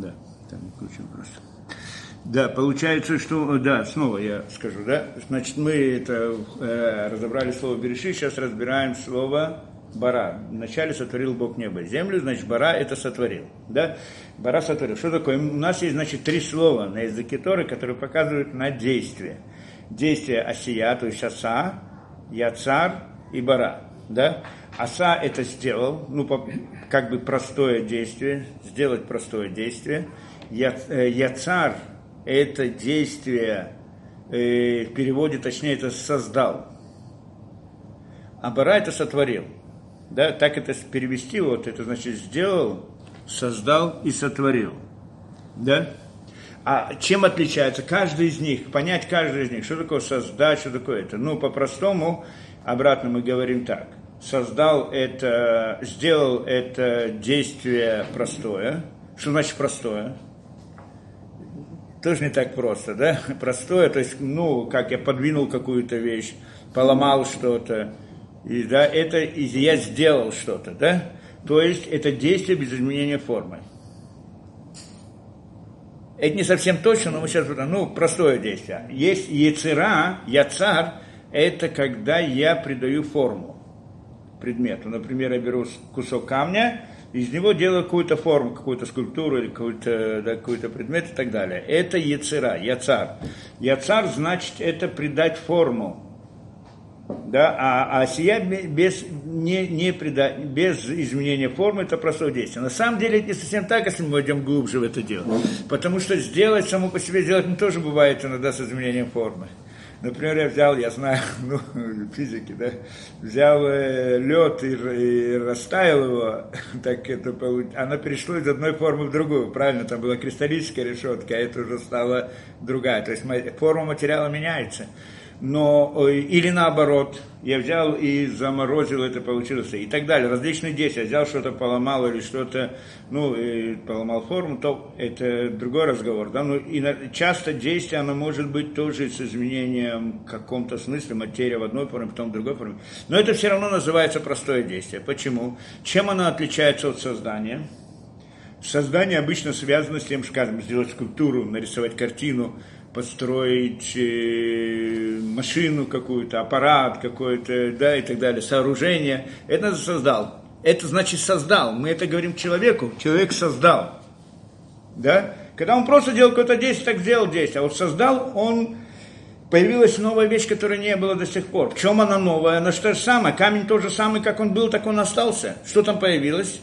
Да, там включим просто. Да, получается, что, да, снова я скажу, да, значит, мы это э, разобрали слово Береши, сейчас разбираем слово Бара. Вначале сотворил Бог небо и землю, значит, Бара это сотворил, да, Бара сотворил. Что такое? У нас есть, значит, три слова на языке Торы, которые показывают на действие. Действие Асия, то есть Аса, Яцар и Бара, да. Аса это сделал, ну, как бы простое действие, сделать простое действие. Я, э, яцар это действие, э, в переводе точнее это создал. А бара это сотворил. Да, так это перевести, вот это значит сделал, создал и сотворил. Да? А чем отличается каждый из них, понять каждый из них, что такое создать, что такое это. Ну, по-простому, обратно мы говорим так. Создал это, сделал это действие простое. Что значит простое? тоже не так просто, да? Простое, то есть, ну, как я подвинул какую-то вещь, поломал что-то, и, да, это и я сделал что-то, да? То есть это действие без изменения формы. Это не совсем точно, но мы сейчас, ну, простое действие. Есть яцера, яцар, это когда я придаю форму предмету. Например, я беру кусок камня, из него делаю какую-то форму, какую-то скульптуру или какой-то да, какой предмет и так далее. Это яцера, яцар. Яцар значит это придать форму. Да, а, а сия без, не, не прида, без изменения формы это простое действие. На самом деле это не совсем так, если мы войдем глубже в это дело. Потому что сделать само по себе сделать не тоже бывает иногда с изменением формы. Например, я взял, я знаю, ну, физики, да, взял э, лед и, и растаял его, так это получилось. Оно перешло из одной формы в другую, правильно, там была кристаллическая решетка, а это уже стала другая. То есть форма материала меняется но, или наоборот, я взял и заморозил это, получилось, и так далее, различные действия, взял что-то, поломал или что-то, ну, и поломал форму, то это другой разговор, да, ну, и часто действие, оно может быть тоже с изменением в каком-то смысле, материя в одной форме, потом в другой форме, но это все равно называется простое действие. Почему? Чем оно отличается от создания? Создание обычно связано с тем, скажем, сделать скульптуру, нарисовать картину, построить э, машину какую-то, аппарат какой-то, да, и так далее, сооружение. Это создал. Это значит создал. Мы это говорим человеку. Человек создал. Да? Когда он просто делал какое-то действие, так сделал действие. А вот создал, он появилась новая вещь, которая не было до сих пор. В чем она новая? Она что же самое. Камень тот же самый, как он был, так он остался. Что там появилось?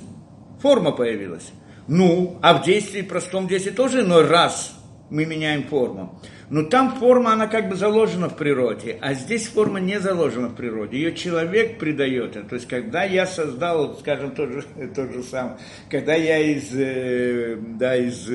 Форма появилась. Ну, а в действии, простом действии тоже иной раз мы меняем форму. Но там форма, она как бы заложена в природе, а здесь форма не заложена в природе. Ее человек придает. То есть, когда я создал, скажем, тот же, тот же сам, когда я из, э, да, из,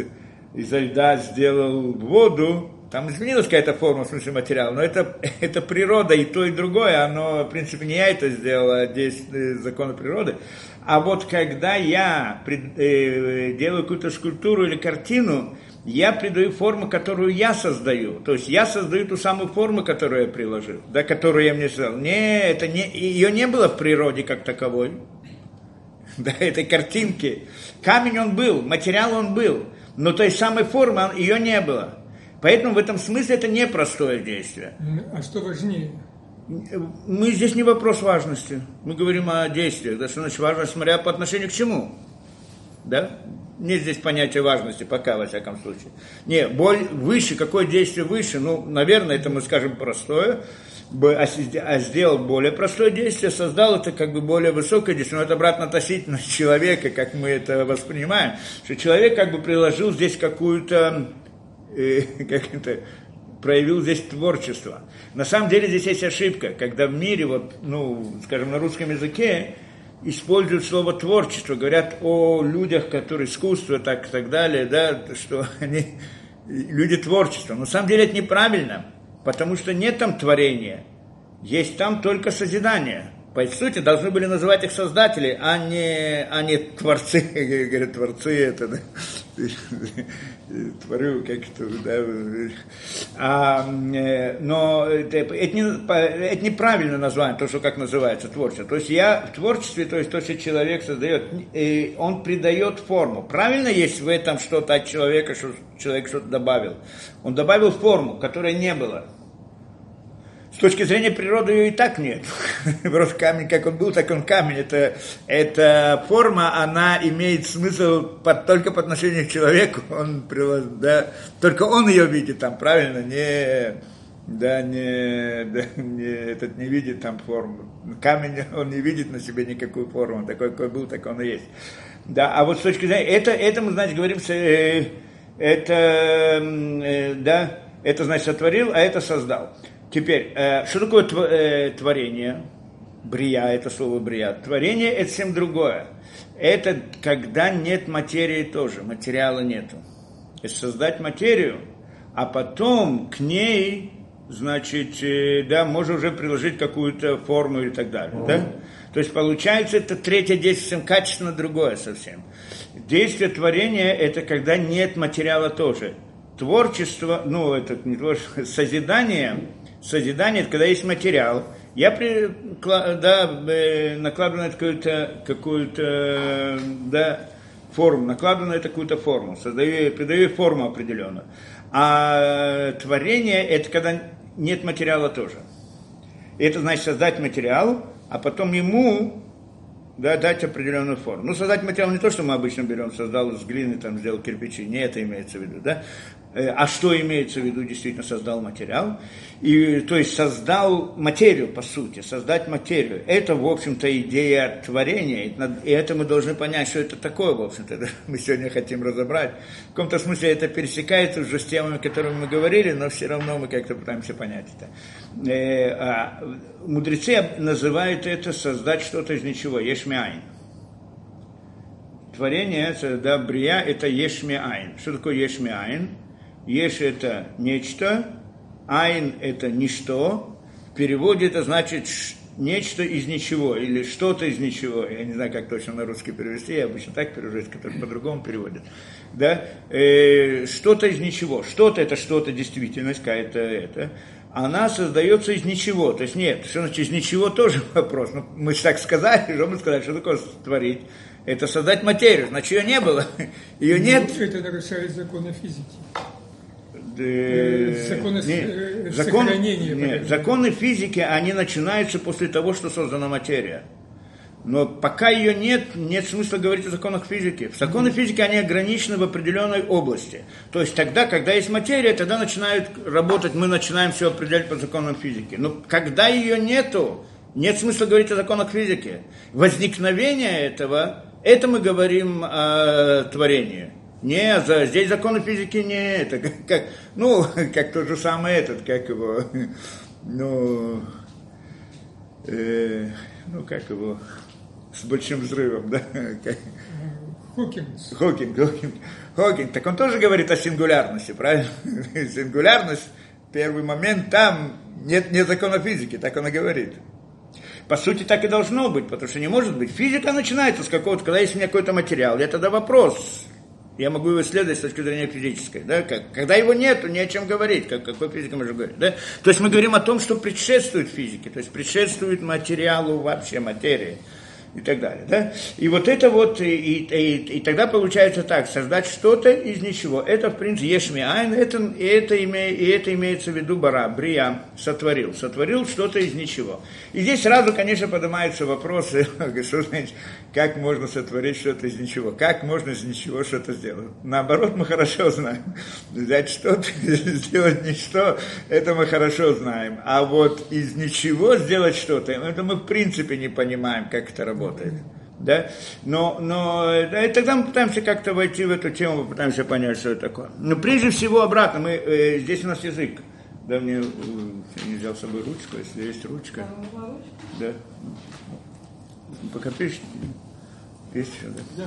из льда сделал воду, там изменилась какая-то форма, в смысле материала, но это, это природа, и то, и другое, оно, в принципе, не я это сделал, а здесь э, законы природы. А вот когда я э, делаю какую-то скульптуру или картину, я придаю форму, которую я создаю. То есть я создаю ту самую форму, которую я приложил, да, которую я мне создал. Не, это не, ее не было в природе как таковой. Да, этой картинки. Камень он был, материал он был, но той самой формы ее не было. Поэтому в этом смысле это непростое действие. А что важнее? Мы здесь не вопрос важности. Мы говорим о действиях. Да, что значит важность, смотря по отношению к чему. Да? Нет здесь понятия важности, пока, во всяком случае. Не, боль выше, какое действие выше, ну, наверное, это мы скажем простое, а, а сделал более простое действие, создал это как бы более высокое действие, но это обратно относительно человека, как мы это воспринимаем, что человек как бы приложил здесь какую-то, э, как это, проявил здесь творчество. На самом деле здесь есть ошибка, когда в мире, вот, ну, скажем, на русском языке, используют слово творчество, говорят о людях, которые искусство, так и так далее, да, что они люди творчества. Но на самом деле это неправильно, потому что нет там творения, есть там только созидание. по сути, должны были называть их создатели, а не, а не творцы. Говорят, творцы это, да, творю как-то, да. А, э, но это, это, не, это неправильно название, то, что как называется творчество. То есть я в творчестве, то есть то, что человек создает, он придает форму. Правильно есть в этом что-то от человека, что человек что-то добавил. Он добавил форму, которой не было. Точки зрения природы ее и так нет. Просто камень, как он был, так он камень. Это, эта форма, она имеет смысл под, только по отношению к человеку. Он, да, только он ее видит там, правильно? Не, да, не, да, не, этот не видит там форму. Камень, он не видит на себе никакую форму. Такой, какой был, так он и есть. Да, а вот с точки зрения, это, это мы, значит, говорим, э, это, э, да, это, значит, сотворил, а это создал. Теперь, э, что такое э, творение? Брия, это слово брия. Творение – это совсем другое. Это когда нет материи тоже, материала нету. То есть создать материю, а потом к ней, значит, э, да, можно уже приложить какую-то форму и так далее. Mm-hmm. Да? То есть получается это третье действие качественно другое совсем. Действие творения – это когда нет материала тоже. Творчество, ну, это не творчество, созидание – созидание, это когда есть материал, я при, да, э, накладываю на какую-то, какую-то да, форму, накладываю на какую-то форму, создаю, придаю форму определенную. А творение – это когда нет материала тоже. Это значит создать материал, а потом ему да, дать определенную форму. Ну, создать материал не то, что мы обычно берем, создал из глины, там, сделал кирпичи, не это имеется в виду, да. Э, а что имеется в виду, действительно создал материал, и, то есть создал материю, по сути, создать материю. Это, в общем-то, идея творения, и это мы должны понять, что это такое, в общем-то, мы сегодня хотим разобрать. В каком-то смысле это пересекается уже с темами, о которых мы говорили, но все равно мы как-то пытаемся понять это. Э, а мудрецы называют это создать что-то из ничего, ешмяин. Творение, это, да, брия, это ешмяин. Что такое ешмяин? Еш – это нечто, айн – это ничто. В переводе это значит нечто из ничего или что-то из ничего. Я не знаю, как точно на русский перевести, я обычно так перевожу, который по-другому переводят. Да? Э, что-то из ничего. Что-то это что-то, действительность какая-то это. Она создается из ничего. То есть нет, что значит из ничего тоже вопрос. Ну, мы же так сказали, что мы сказали, что такое творить. Это создать материю, значит ее не было. Ее ну, нет. Это нарушает законы физики. Э, законы, не, э, закон, нет, законы физики, они начинаются после того, что создана материя. Но пока ее нет, нет смысла говорить о законах физики. В законы mm-hmm. физики они ограничены в определенной области. То есть тогда, когда есть материя, тогда начинают работать, мы начинаем все определять по законам физики. Но когда ее нету, нет смысла говорить о законах физики. Возникновение этого, это мы говорим о творении. Не, за, здесь законы физики не это, как, как, ну, как тот же самый этот, как его, ну, э, ну, как его, с большим взрывом, да? Как, Хокинг. Хокинг, Хокинг. Хокинг, так он тоже говорит о сингулярности, правильно? Сингулярность, первый момент, там нет, нет закона физики, так он и говорит. По сути, так и должно быть, потому что не может быть. Физика начинается с какого-то, когда есть у меня какой-то материал, это тогда вопрос, я могу его исследовать с точки зрения физической. Да? Как, когда его нет, не о чем говорить, как, какой физика можно говорить. Да? То есть мы говорим о том, что предшествует физике, то есть предшествует материалу вообще, материи и так далее. Да? И вот это вот, и, и, и, тогда получается так, создать что-то из ничего. Это, в принципе, ешми айн, это, и, это име, и это имеется в виду бара, брия, сотворил. Сотворил что-то из ничего. И здесь сразу, конечно, поднимаются вопросы, как можно сотворить что-то из ничего, как можно из ничего что-то сделать. Наоборот, мы хорошо знаем. Взять что-то, сделать ничто, это мы хорошо знаем. А вот из ничего сделать что-то, это мы в принципе не понимаем, как это работает работает. Да? Но, но да, и тогда мы пытаемся как-то войти в эту тему, мы пытаемся понять, что это такое. Но прежде всего обратно, мы, э, здесь у нас язык. Да, мне э, не взял с собой ручку, если есть ручка. Да. Пока пишешь. Есть еще, да?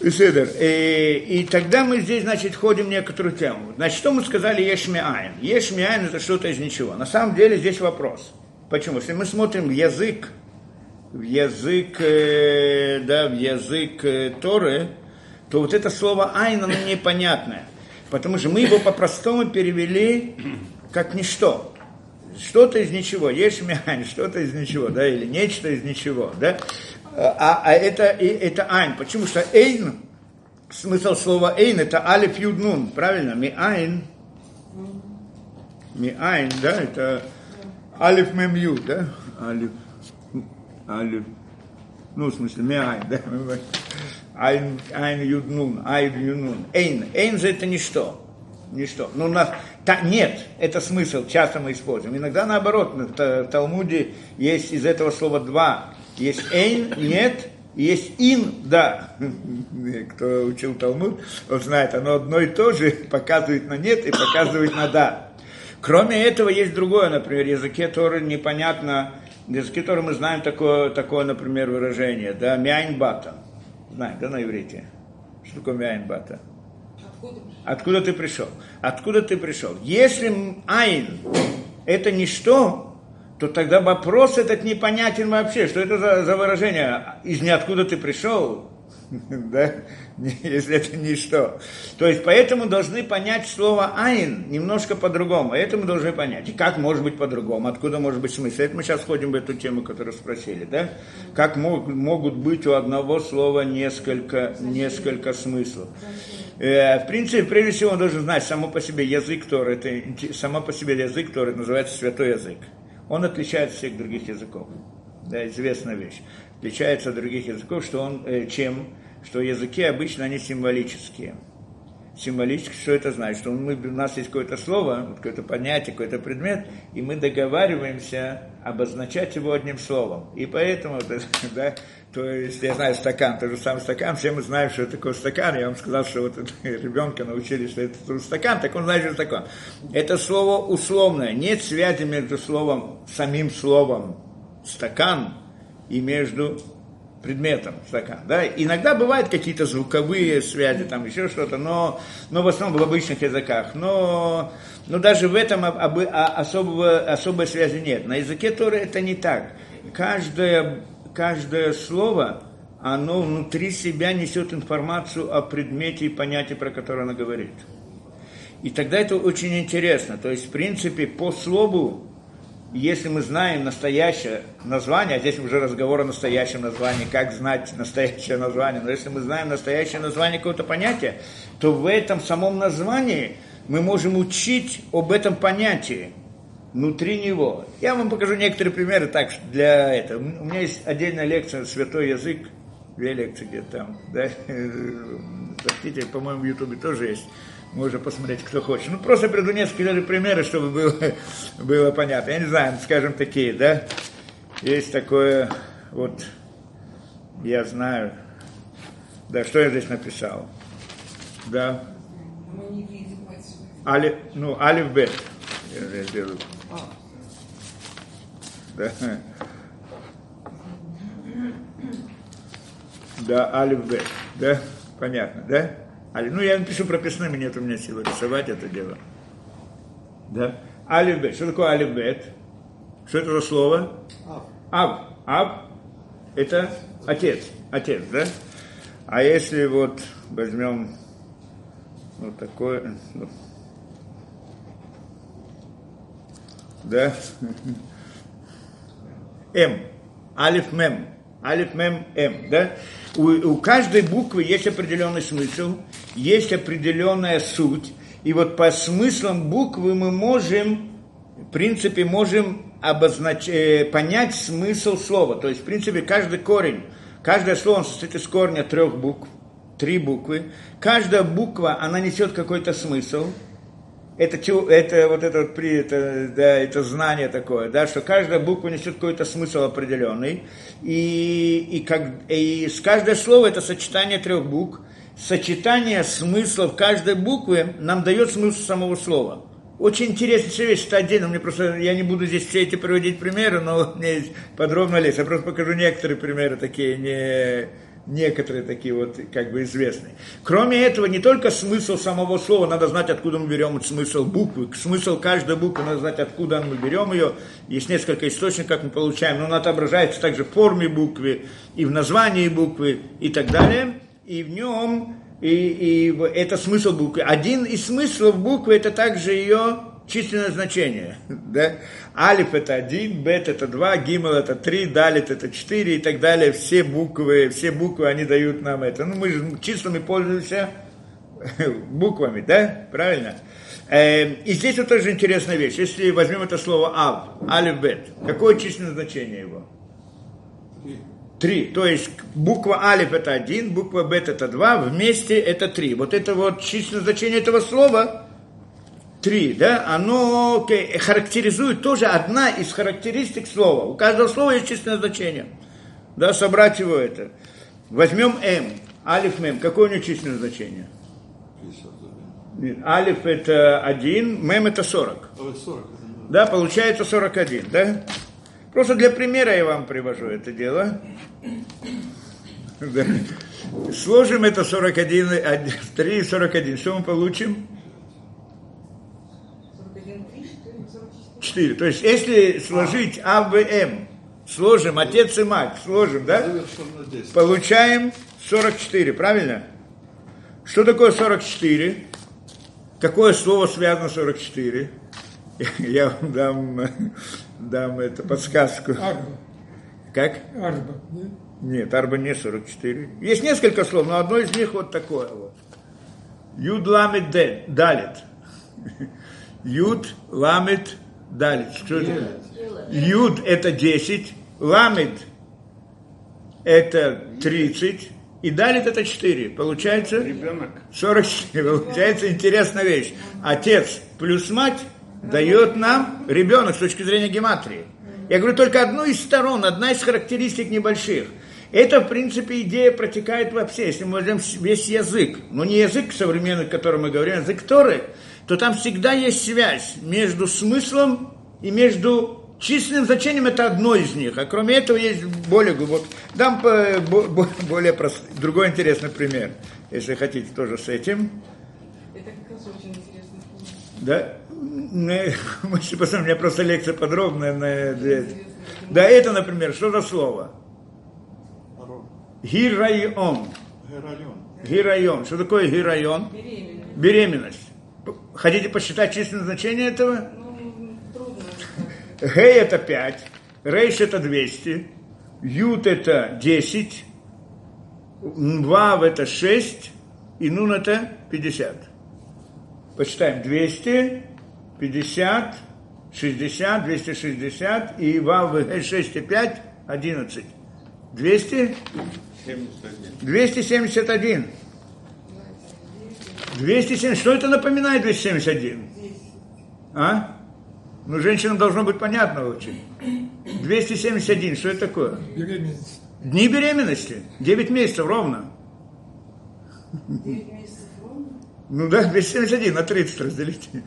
Да. סדר. И, э, и тогда мы здесь, значит, входим в некоторую тему. Значит, что мы сказали יש מאין? יש מאין – это что-то из ничего. На самом деле здесь вопрос – Почему? Если мы смотрим язык, в язык, э, да, в язык э, Торы, то вот это слово «אין», оно непонятное. Потому что мы его по-простому перевели как ничто. Что-то из ничего, יש מאין, что-то из ничего, да, или нечто из ничего, да. А, а это, это айн. Почему? Что эйн, смысл слова эйн, это алиф юднун, правильно? Ми айн, ми айн, да, это алиф мем ю, да, алиф, алиф, ну, в смысле, ми айн, да, айн, айн юднун, айн юднун, эйн, эйн же это ничто, ничто. Ну, у нас та, нет, это смысл, часто мы используем. Иногда наоборот, в Талмуде есть из этого слова два есть эйн, нет, есть ин, да. Кто учил Талмуд, он знает, оно одно и то же, показывает на нет и показывает на да. Кроме этого, есть другое, например, языке Торы непонятно, языке Торы мы знаем такое, такое, например, выражение, да, мяйнбата. Знаем, да, на иврите? Что такое мяйнбата? Откуда? Откуда ты пришел? Откуда ты пришел? Если айн это ничто, то тогда вопрос этот непонятен вообще. Что это за, за выражение? Из ниоткуда ты пришел? да? Если это ничто. То есть, поэтому должны понять слово «айн» немножко по-другому. Это мы должны понять. И как может быть по-другому? Откуда может быть смысл? Это мы сейчас входим в эту тему, которую спросили. Да? Как мог, могут быть у одного слова несколько, несколько смыслов? Э, в принципе, прежде всего, он должен знать само по себе язык Тор, это само по себе язык Тор, называется святой язык он отличается от всех других языков. Да, известная вещь. Отличается от других языков, что он, э, чем, что языки обычно они символические. Символически, что это значит? Что мы, у нас есть какое-то слово, какое-то понятие, какой-то предмет, и мы договариваемся обозначать его одним словом. И поэтому, да, то есть, я знаю стакан, тот же самый стакан, все мы знаем, что это такое стакан. Я вам сказал, что вот ребенка научили, что это стакан, так он знает, что это стакан. Это слово условное, нет связи между словом, самим словом стакан и между предметом стакан. Да? Иногда бывают какие-то звуковые связи, там еще что-то, но, но в основном в обычных языках. Но, но даже в этом об, а, особого, особой связи нет. На языке Торы это не так. Каждое, каждое слово, оно внутри себя несет информацию о предмете и понятии, про которое оно говорит. И тогда это очень интересно. То есть, в принципе, по слову если мы знаем настоящее название, а здесь уже разговор о настоящем названии, как знать настоящее название, но если мы знаем настоящее название какого-то понятия, то в этом самом названии мы можем учить об этом понятии внутри него. Я вам покажу некоторые примеры так для этого. У меня есть отдельная лекция «Святой язык», две лекции где-то там, да, простите, по-моему, в Ютубе тоже есть можно посмотреть, кто хочет. Ну, просто приду несколько примеров, чтобы было, было понятно. Я не знаю, скажем, такие, да? Есть такое, вот, я знаю, да, что я здесь написал? Да. Али, ну, алиф бет. Я, я делаю. Да. Да, алиф бет. Да, понятно, да? Ну, я напишу прописными, нет у меня силы рисовать это дело. Да? Алифбет. Что такое алифбет? Что это за слово? Ав. Ав. Это отец. Отец, да? А если вот возьмем вот такое, ну, да? М. Алиф мем. Алиф мем м, да? У, у каждой буквы есть определенный смысл, есть определенная суть. И вот по смыслам буквы мы можем, в принципе, можем обознач... Э, понять смысл слова. То есть, в принципе, каждый корень, каждое слово состоит из корня трех букв, три буквы. Каждая буква, она несет какой-то смысл это, это вот это вот при, это, да, это знание такое, да, что каждая буква несет какой-то смысл определенный, и, и, как, и с каждое слово это сочетание трех букв, сочетание смыслов каждой буквы нам дает смысл самого слова. Очень интересная вещь, это отдельно, мне просто, я не буду здесь все эти приводить примеры, но мне подробно лезть, я просто покажу некоторые примеры такие, не, некоторые такие вот как бы известные. Кроме этого, не только смысл самого слова, надо знать, откуда мы берем смысл буквы. Смысл каждой буквы, надо знать, откуда мы берем ее. Есть несколько источников, как мы получаем, но он отображается также в форме буквы, и в названии буквы, и так далее. И в нем, и, и это смысл буквы. Один из смыслов буквы, это также ее численное значение. Да? Алиф это один, бет это два, гимел это три, далит это четыре и так далее. Все буквы, все буквы, они дают нам это. Ну, мы же числами пользуемся буквами, да? Правильно? Эм, и здесь вот тоже интересная вещь. Если возьмем это слово алф, алиф, бет, какое численное значение его? Три. То есть буква алиф это один, буква бет это два, вместе это три. Вот это вот численное значение этого слова три, да, оно характеризует тоже одна из характеристик слова. У каждого слова есть численное значение. Да, собрать его это. Возьмем М, алиф мем. Какое у него численное значение? 51. Алиф это один, мем это 40. 40 да, получается 41, да? Просто для примера я вам привожу это дело. Сложим это 41, 3 и 41. Что мы получим? 4. То есть, если сложить А, В, М, сложим отец и мать, сложим, да? Получаем 44, правильно? Что такое 44? Какое слово связано с 44? Я вам дам, дам эту подсказку. Арба. Как? Арба. Нет? Нет, арба не 44. Есть несколько слов, но одно из них вот такое вот. Юд ламет далит. Юд ламет Далит, что это? Юд это 10, ламит это 30, и далит это 4. Получается? Ребенок. 44. Получается интересная вещь. Отец плюс мать дает нам ребенок с точки зрения гематрии. Я говорю только одну из сторон, одна из характеристик небольших. Это, в принципе, идея протекает во все. Если мы возьмем весь язык, но не язык современный, о котором мы говорим, а язык Торы, то там всегда есть связь между смыслом и между численным значением, это одно из них, а кроме этого есть более глубокий. Дам более простой, другой интересный пример, если хотите тоже с этим. Это как раз очень интересный Да? Мы посмотрим, у меня просто лекция подробная. На... Да, это, например, что за слово? Гирайон. Гирайон. Что такое гирайон? Беременность. Беременность. Хотите посчитать численное значение этого? Ну, трудно. Гей это 5, рейш это 200, ют это 10, вав это 6, и нун это 50. Посчитаем 200, 50, 60, 260, и вав 6 и 5, 11. 200? 271. 270. Что это напоминает 271? А? Ну, женщинам должно быть понятно очень. 271, что это такое? Беременность. Дни беременности. 9 месяцев ровно. 9 месяцев ровно? Ну да, 271 на 30 разделите.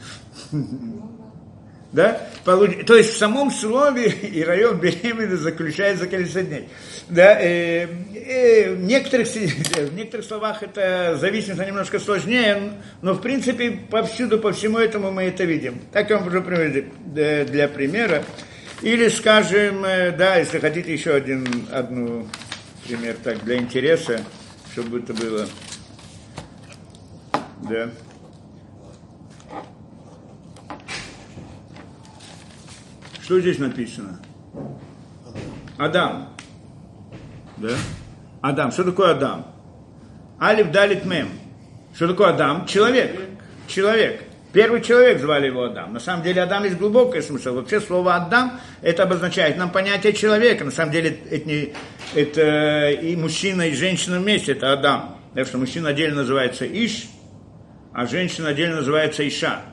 Да? То есть в самом слове и район беременности заключается количество дней. Да? Э, э, в, некоторых, в некоторых словах это зависимость немножко сложнее, но в принципе повсюду, по всему этому мы это видим. Так я вам уже приведу для, для примера. Или, скажем, э, да, если хотите еще один одну пример так для интереса, чтобы это было. Да. Что здесь написано? Адам. Да? Адам. Что такое Адам? Алиф Далит Мем. Что такое Адам? Человек. Человек. Первый человек звали его Адам. На самом деле Адам есть глубокий смысл. Вообще слово Адам это обозначает нам понятие человека. На самом деле это, это и мужчина, и женщина вместе, это Адам. Потому что мужчина отдельно называется Иш, а женщина отдельно называется Иша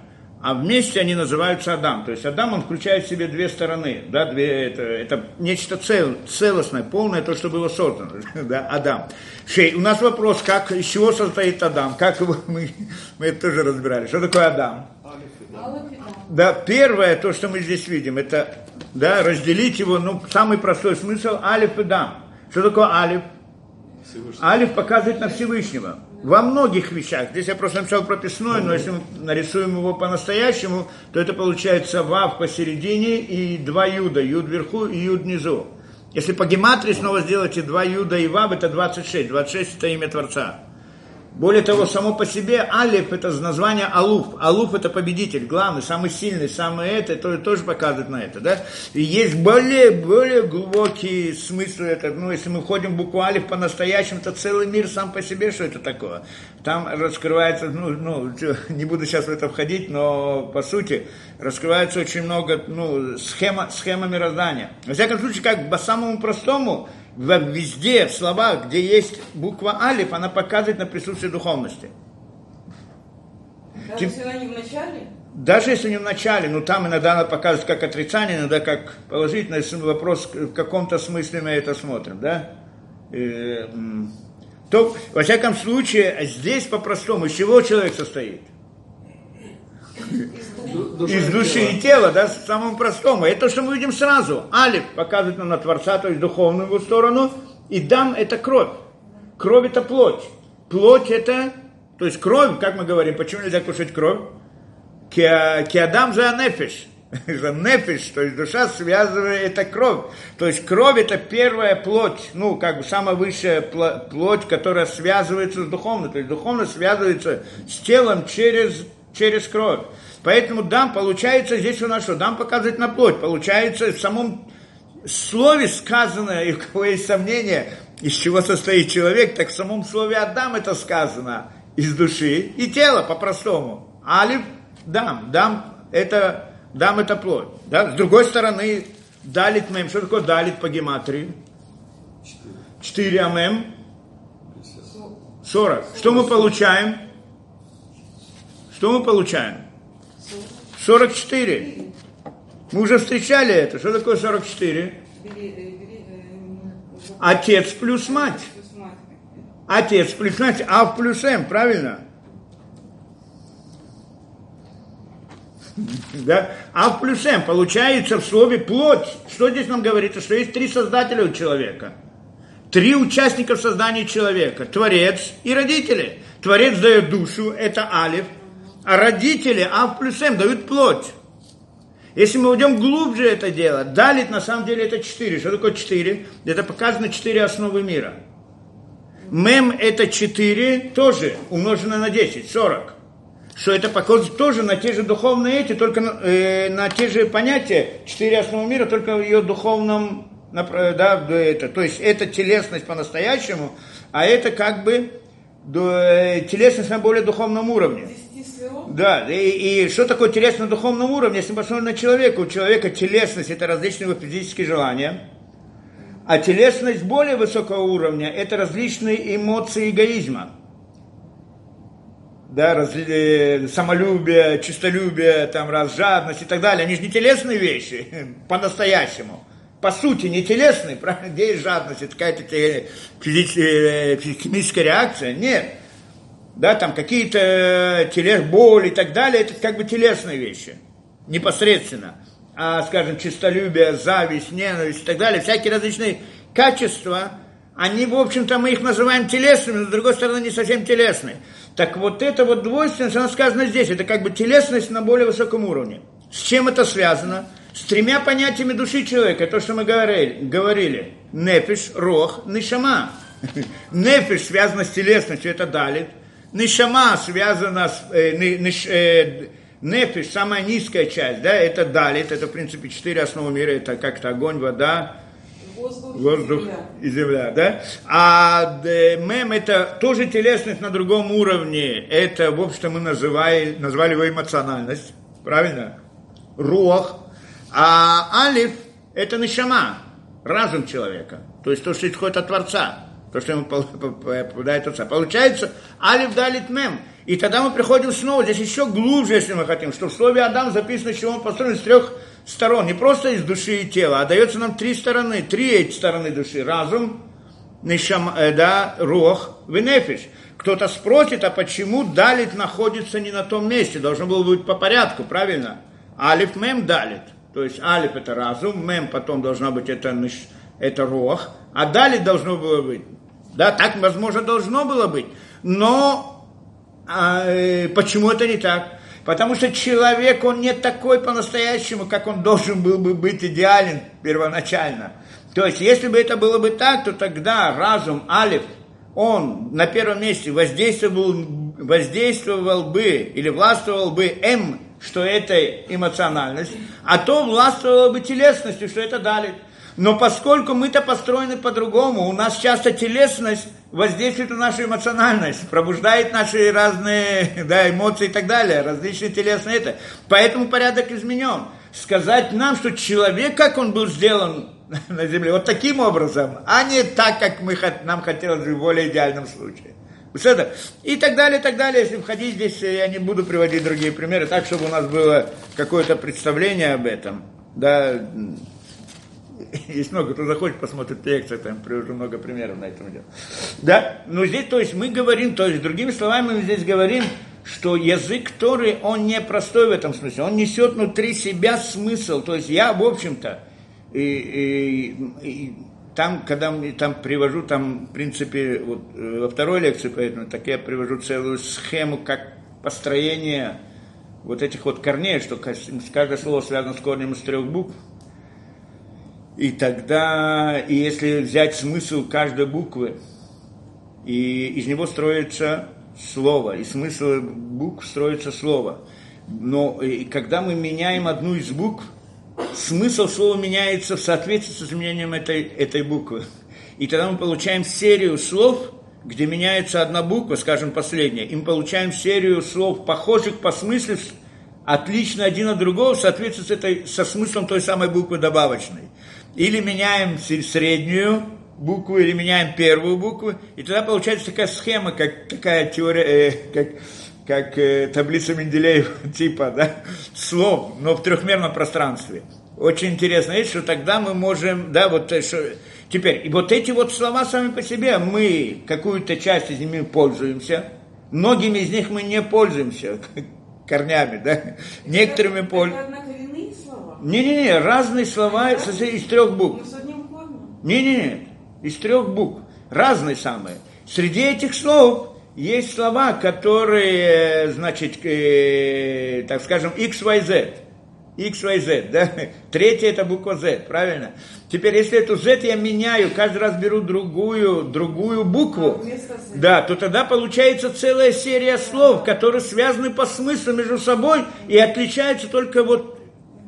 а вместе они называются Адам. То есть Адам, он включает в себе две стороны, да, две, это, это нечто цел, целостное, полное, то, что было создано, да, Адам. Шей, у нас вопрос, как, из чего состоит Адам, как его, мы, мы это тоже разбирали, что такое Адам? Да, первое, то, что мы здесь видим, это, да, разделить его, ну, самый простой смысл, алиф и дам. Что такое алиф? Алиф показывает на Всевышнего. Во многих вещах. Здесь я просто написал прописной, но если мы нарисуем его по-настоящему, то это получается Вав посередине и два Юда. Юд вверху и Юд внизу. Если по гематрии снова сделаете два Юда и Вав, это 26. 26 это имя Творца. Более того, само по себе Алиф это название Алуф. Алуф это победитель, главный, самый сильный, самый это, то тоже показывает на это, да? И есть более, более глубокий смысл это, ну, если мы ходим в букву Алиф по-настоящему, то целый мир сам по себе, что это такое? Там раскрывается, ну, ну, не буду сейчас в это входить, но по сути раскрывается очень много, ну, схема, схема мироздания. Во всяком случае, как по самому простому, везде, в словах, где есть буква Алиф, она показывает на присутствие духовности. Даже если она не в начале? Даже если не в начале, но там иногда она показывает как отрицание, иногда как положительное, если вопрос в каком-то смысле мы это смотрим, да? И, то, во всяком случае, здесь по-простому, из чего человек состоит? Из души и тела, да, самому простому. Это то, что мы видим сразу. Алиф показывает нам на Творца, то есть духовную его сторону, и дам это кровь. Кровь это плоть. Плоть это, то есть кровь, как мы говорим, почему нельзя кушать кровь? Киадам за нефиш. За нефиш, то есть душа связывает это кровь. То есть кровь это первая плоть, ну, как бы самая высшая плоть, которая связывается с духовной. То есть духовно связывается с телом через, через кровь. Поэтому дам, получается, здесь у нас что? Дам показывает на плоть. Получается, в самом слове сказано, и у кого есть сомнения, из чего состоит человек, так в самом слове Адам это сказано из души и тела по-простому. Алиф дам, дам это, дам это плоть. Да? С другой стороны, далит мем. Что такое далит по гематрии? Четыре амем. Сорок. Что мы получаем? Что мы получаем? 44. Мы уже встречали это. Что такое 44? Отец плюс мать. Отец плюс мать, а плюс М, правильно? Да? А плюс М получается в слове плоть. Что здесь нам говорится? Что есть три создателя у человека. Три участника в создании человека. Творец и родители. Творец дает душу, это Алиф – а родители Ав плюс М дают плоть. Если мы уйдем глубже это дело, далит на самом деле это четыре. Что такое четыре? Это показано четыре основы мира. Мем это четыре тоже умножено на 10, 40. Что это похоже тоже на те же духовные эти, только на, э, на те же понятия, четыре основы мира, только в ее духовном, да, это, то есть это телесность по-настоящему, а это как бы э, телесность на более духовном уровне. Да, и, и что такое телесность на духовном уровне, если посмотрим на человека, у человека телесность это различные его физические желания, а телесность более высокого уровня это различные эмоции эгоизма. Да, раз, э, самолюбие, чистолюбие, там, раз, жадность и так далее. Они же не телесные вещи, по-настоящему. По сути, не телесные, правильно? Где есть жадность? Это какая-то физическая, э, химическая реакция? Нет да, там какие-то э, телес, боли и так далее, это как бы телесные вещи, непосредственно. А, скажем, чистолюбие, зависть, ненависть и так далее, всякие различные качества, они, в общем-то, мы их называем телесными, но, с другой стороны, не совсем телесные. Так вот это вот двойственность, она сказана здесь, это как бы телесность на более высоком уровне. С чем это связано? С тремя понятиями души человека, то, что мы говорили. говорили. Нефиш, рох, нишама. Нефиш связано с телесностью, это далит. Нишама связана с... Э, ниш, э, нефиш, самая низкая часть, да, это далит, это, в принципе, четыре основы мира, это как-то огонь, вода, воздух, воздух и земля, да? А э, мем это тоже телесность на другом уровне. Это, в общем-то, мы называли, назвали его эмоциональность, правильно? Рух. А алиф это нишама, разум человека. То есть то, что исходит от Творца то, что ему попадает отца. Получается, алиф далит мем. И тогда мы приходим снова, здесь еще глубже, если мы хотим, что в слове Адам записано, что он построен с трех сторон, не просто из души и тела, а дается нам три стороны, три эти стороны души. Разум, нишам, э, да, рох, венефиш. Кто-то спросит, а почему далит находится не на том месте? Должно было быть по порядку, правильно? Алиф мем далит. То есть алиф это разум, мем потом должна быть это, это рох, а далит должно было быть Да, так, возможно, должно было быть. Но а, э, почему это не так? Потому что человек, он не такой по-настоящему, как он должен был бы быть идеален первоначально. То есть, если бы это было бы так, то тогда разум, алиф, он на первом месте воздействовал, воздействовал бы или властвовал бы М, что это эмоциональность, а то властвовала бы телесностью, что это далее. Но поскольку мы-то построены по-другому, у нас часто телесность воздействует на нашу эмоциональность, пробуждает наши разные да, эмоции и так далее, различные телесные это. Поэтому порядок изменен. Сказать нам, что человек, как он был сделан на земле, вот таким образом, а не так, как мы, нам хотелось бы в более идеальном случае. И так далее, и так далее. Если входить здесь, я не буду приводить другие примеры, так, чтобы у нас было какое-то представление об этом. Да, есть много, кто захочет, посмотрит лекцию, там привожу много примеров на этом деле. Да, но здесь, то есть мы говорим, то есть другими словами мы здесь говорим, что язык Торы, он не простой в этом смысле, он несет внутри себя смысл, то есть я, в общем-то, и, и, и там, когда там привожу, там, в принципе, вот, э, во второй лекции, поэтому так я привожу целую схему, как построение вот этих вот корней, что каждое слово связано с корнем из трех букв, и тогда, и если взять смысл каждой буквы, и из него строится слово, и смысл букв строится слово. Но и когда мы меняем одну из букв, смысл слова меняется в соответствии с изменением этой, этой буквы. И тогда мы получаем серию слов, где меняется одна буква, скажем, последняя, и мы получаем серию слов, похожих по смыслу, отлично один от другого, в соответствии с этой, со смыслом той самой буквы добавочной. Или меняем среднюю букву, или меняем первую букву, и тогда получается такая схема, как такая теория, э, как, как э, таблица Менделеева, типа, да, слов, но в трехмерном пространстве. Очень интересно, есть, что тогда мы можем, да, вот э, что, теперь, и вот эти вот слова сами по себе, мы какую-то часть из них пользуемся, многими из них мы не пользуемся корнями, да, некоторыми пользуемся. Не-не-не, разные слова из трех букв. Не-не-не, из трех букв. Разные самые. Среди этих слов есть слова, которые, значит, э, так скажем, XYZ. XYZ, да? Третья это буква Z, правильно? Теперь, если эту Z я меняю, каждый раз беру другую, другую букву, да, то тогда получается целая серия слов, которые связаны по смыслу между собой и отличаются только вот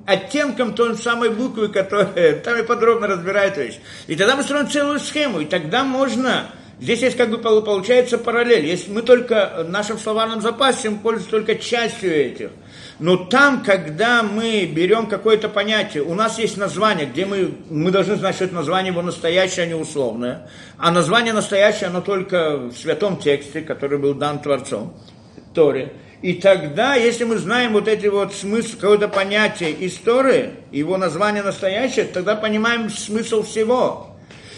оттенком той самой буквы, которая там и подробно разбирает вещь. И тогда мы строим целую схему, и тогда можно... Здесь есть как бы получается параллель. Если мы только в нашем словарном запасе мы пользуемся только частью этих. Но там, когда мы берем какое-то понятие, у нас есть название, где мы, мы должны знать, что это название его настоящее, а не условное. А название настоящее, оно только в святом тексте, который был дан Творцом, Торе. И тогда, если мы знаем вот эти вот смысл, какое-то понятие истории, его название настоящее, тогда понимаем смысл всего.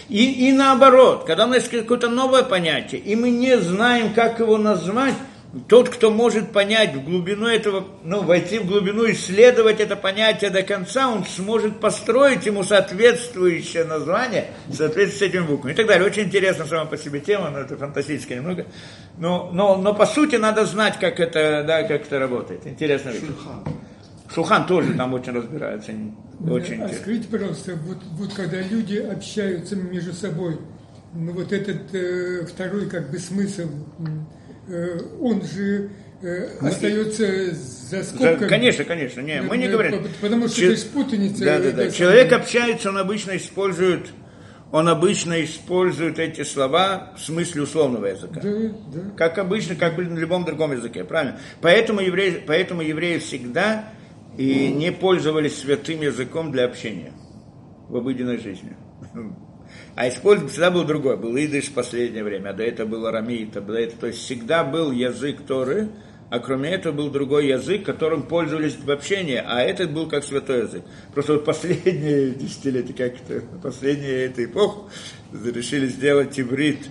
И, и наоборот, когда у нас какое-то новое понятие, и мы не знаем, как его назвать, тот, кто может понять в глубину этого, ну, войти в глубину, исследовать это понятие до конца, он сможет построить ему соответствующее название, соответствующее с этим буквами и так далее. Очень интересно сама по себе тема, но это фантастическая немного. Но, но, но по сути надо знать, как это, да, как это работает. Интересно. Шулхан. Шулхан тоже там очень разбирается. Очень а скажите, пожалуйста, вот, вот когда люди общаются между собой, ну вот этот э, второй как бы смысл Э, он же э, остается за скобками. Конечно, конечно, не, мы не говорим. Потому что Че... есть путаница. Да, да, да. Человек общается, он обычно использует, он обычно использует эти слова в смысле условного языка. Да, да. Как обычно, как в любом другом языке, правильно? Поэтому евреи, поэтому евреи всегда и не пользовались святым языком для общения в обыденной жизни. А использован всегда был другой, был идыш в последнее время, а до этого был арамит, а до этого, то есть всегда был язык Торы, а кроме этого был другой язык, которым пользовались в общении, а этот был как святой язык. Просто вот последние десятилетия, как это, последние эту эпоху, решили сделать иврит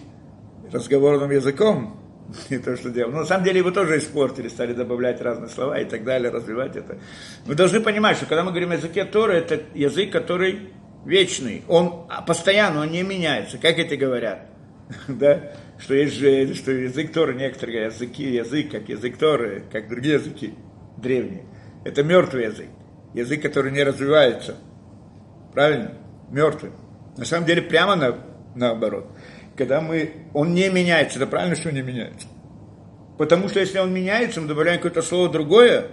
разговорным языком, не то, что делал. Но на самом деле его тоже испортили, стали добавлять разные слова и так далее, развивать это. Мы должны понимать, что когда мы говорим о языке Торы, это язык, который вечный, он постоянно, он не меняется. Как это говорят? да, что есть же, что язык Торы, некоторые языки, язык, как язык Торы, как другие языки древние, это мертвый язык, язык, который не развивается, правильно? Мертвый. На самом деле прямо на, наоборот. Когда мы, он не меняется, это правильно, что не меняется. Потому что если он меняется, мы добавляем какое-то слово другое,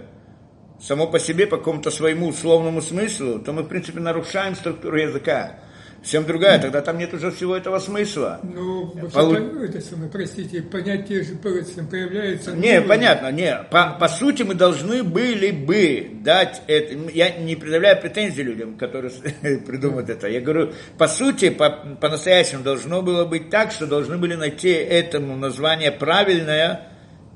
само по себе по какому-то своему условному смыслу, то мы, в принципе, нарушаем структуру языка совсем другая, тогда там нет уже всего этого смысла. Ну, Полу... это самое, простите, понятие же появляется. Не, новое. понятно, не. По, по сути, мы должны были бы дать это. Я не предъявляю претензий людям, которые придумают это. Я говорю, по сути, по, по-настоящему должно было быть так, что должны были найти этому название правильное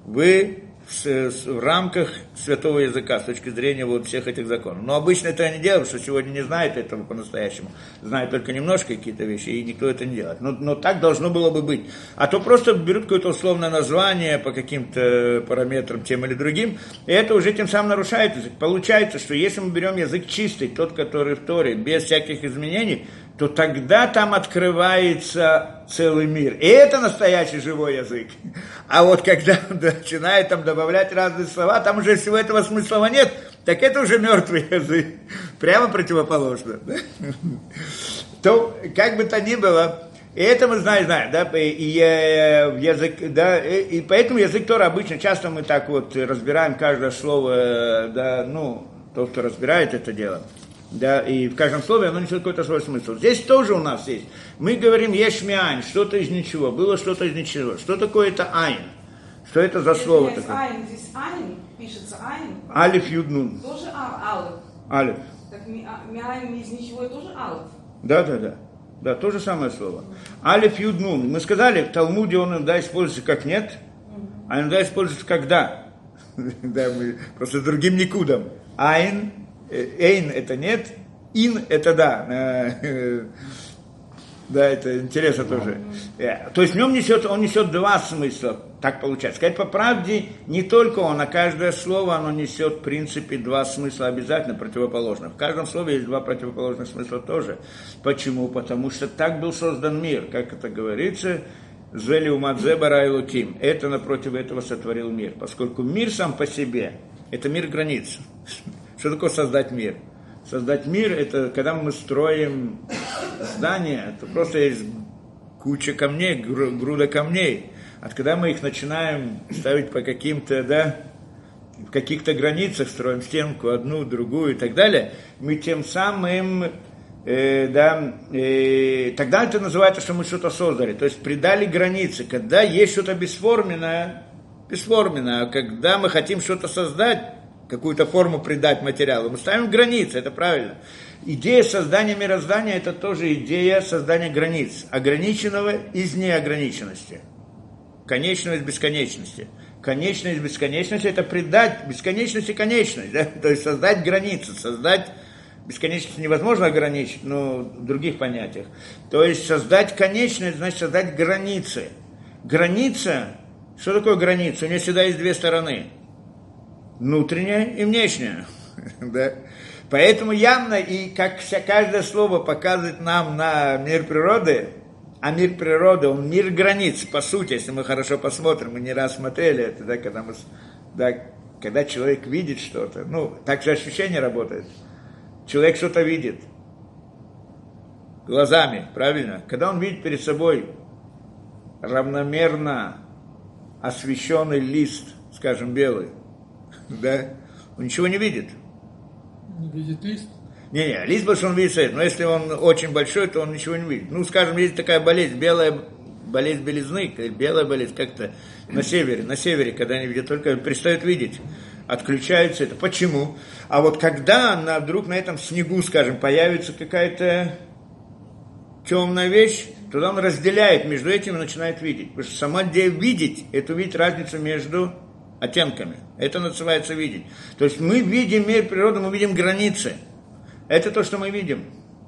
вы в рамках святого языка с точки зрения вот всех этих законов. Но обычно это не делают, что сегодня не знают этого по-настоящему. Знают только немножко какие-то вещи, и никто это не делает. Но, но так должно было бы быть. А то просто берут какое-то условное название по каким-то параметрам, тем или другим, и это уже тем самым нарушает язык. Получается, что если мы берем язык чистый, тот, который в Торе, без всяких изменений, то тогда там открывается целый мир. И это настоящий живой язык. А вот когда он начинает там добавлять разные слова, там уже всего этого смысла нет, так это уже мертвый язык. Прямо противоположно. То, как бы то ни было, и это мы знаем, знаем, да, и, и, э, язык, да, и, и поэтому язык Тора обычно, часто мы так вот разбираем каждое слово, э, да, ну, тот, кто разбирает это дело да, и в каждом слове оно несет какой-то свой смысл. Здесь тоже у нас есть. Мы говорим יש מאין, что-то из ничего, было что-то из ничего. Что такое это אין? Что это за слово такое? אין, здесь אין, пишется אין. אלף יוד נון. Тоже а, אלף. אלף. Так מאין из ничего тоже אלף. Да, да, да. Да, то же самое слово. אלף יוד נון. Мы сказали, в Талмуде он иногда используется как нет, а иногда используется как да. да, мы просто другим ניקוד ом. אין Эйн это нет, ин это да. Да, это интересно тоже. Э, то есть в нем несет, он несет два смысла, так получается. Сказать по правде, не только он, а каждое слово, оно несет, в принципе, два смысла обязательно противоположных. В каждом слове есть два противоположных смысла тоже. Почему? Потому что так был создан мир, как это говорится, Зели умадзе барайлуким. Это напротив этого сотворил мир. Поскольку мир сам по себе, это мир границ. Что такое создать мир? Создать мир – это когда мы строим здание, то просто есть куча камней, груда камней. А когда мы их начинаем ставить по каким-то, да, в каких-то границах, строим стенку одну, другую и так далее, мы тем самым э, да, э, тогда это называется, что мы что-то создали. То есть придали границы. Когда есть что-то бесформенное, бесформенное, а когда мы хотим что-то создать, какую-то форму придать материалу. Мы ставим границы, это правильно. Идея создания мироздания – это тоже идея создания границ, ограниченного из неограниченности, конечного из бесконечности. Конечность бесконечности – это придать бесконечности конечность, да? то есть создать границы, создать бесконечность невозможно ограничить, но в других понятиях. То есть создать конечность, значит создать границы. Граница, что такое граница? У нее всегда есть две стороны – внутренняя и внешняя. да? Поэтому явно, и как вся, каждое слово показывает нам на мир природы, а мир природы, он мир границ, по сути, если мы хорошо посмотрим, мы не раз смотрели это, да, когда, мы, да, когда человек видит что-то, ну, так же ощущение работает. Человек что-то видит глазами, правильно? Когда он видит перед собой равномерно освещенный лист, скажем, белый, да, он ничего не видит. Не видит лист? Не-не, лист больше он видит свет, но если он очень большой, то он ничего не видит. Ну, скажем, есть такая болезнь, белая болезнь белизны, белая болезнь, как-то на севере, на севере, когда они видят, только перестают видеть, отключаются это. Почему? А вот когда на, вдруг на этом снегу, скажем, появится какая-то темная вещь, тогда он разделяет между этим и начинает видеть. Потому что сама идея видеть, это увидеть разницу между оттенками. Это называется видеть. То есть мы видим мир природы, мы видим границы. Это то, что мы видим,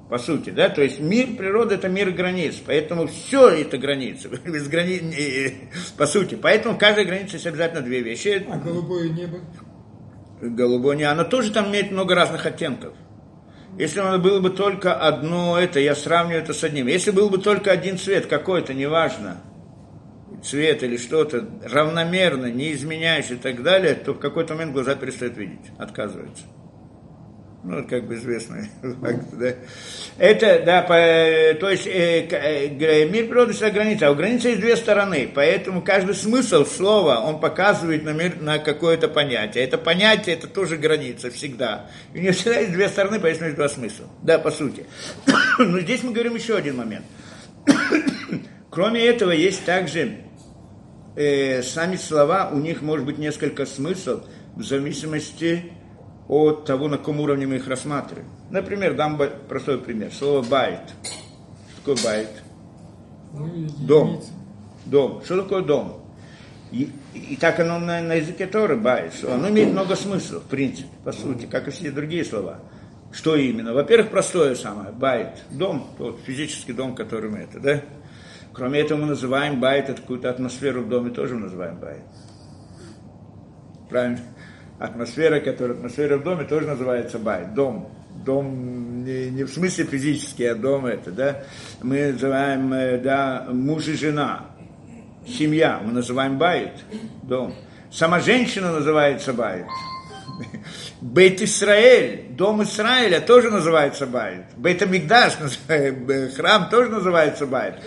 по сути. Да? То есть мир природы – это мир границ. Поэтому все это границы. Без грани... По сути. Поэтому в каждой границе есть обязательно две вещи. А голубое небо? Голубое небо. Оно тоже там имеет много разных оттенков. Если было бы только одно это, я сравниваю это с одним. Если был бы только один цвет какой-то, неважно, цвет или что-то, равномерно, не изменяющий и так далее, то в какой-то момент глаза перестают видеть, отказываются. Ну, как бы известный факт, да. Это, да, по, то есть э, э, мир природы всегда граница, а у границы есть две стороны, поэтому каждый смысл слова, он показывает на мир, на какое-то понятие. Это понятие, это тоже граница всегда. И у нее всегда есть две стороны, поэтому есть два смысла. Да, по сути. Но здесь мы говорим еще один момент. Кроме этого, есть также э, сами слова, у них может быть несколько смыслов в зависимости от того, на каком уровне мы их рассматриваем. Например, дам простой пример. Слово בית. Что такое בית? Ну, Дом. Дом. Что такое дом? И, и так оно на, на языке Торы בית. Оно имеет много смыслов, в принципе, по сути, как и все другие слова. Что именно? Во-первых, простое самое, בית. Дом, тот физический дом, который мы это, да? Кроме этого, мы называем בית, это какую-то атмосферу в доме тоже называем בית. Правильно? атмосфера, которая атмосфера в доме, тоже называется בית, дом. Дом не, не в смысле физический, а дом это, да. Мы называем, э, да, муж и жена, семья, мы называем בית, дом. Сама женщина называется בית. בית ישראל, дом Израиля тоже называется בית. בית המקדש, храм тоже называется בית.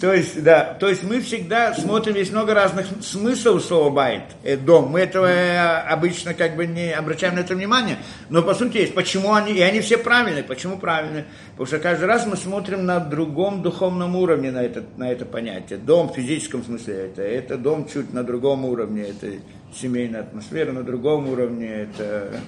То есть, да, то есть мы всегда смотрим, есть много разных смыслов слова בית, э, дом. Мы этого э, обычно как бы не обращаем на это внимание, но по сути есть, почему они, и они все правильные. Почему правильные? Потому что каждый раз мы смотрим на другом духовном уровне на это, на это понятие. Дом в физическом смысле это, это дом чуть на другом уровне, это семейная атмосфера, на другом уровне это,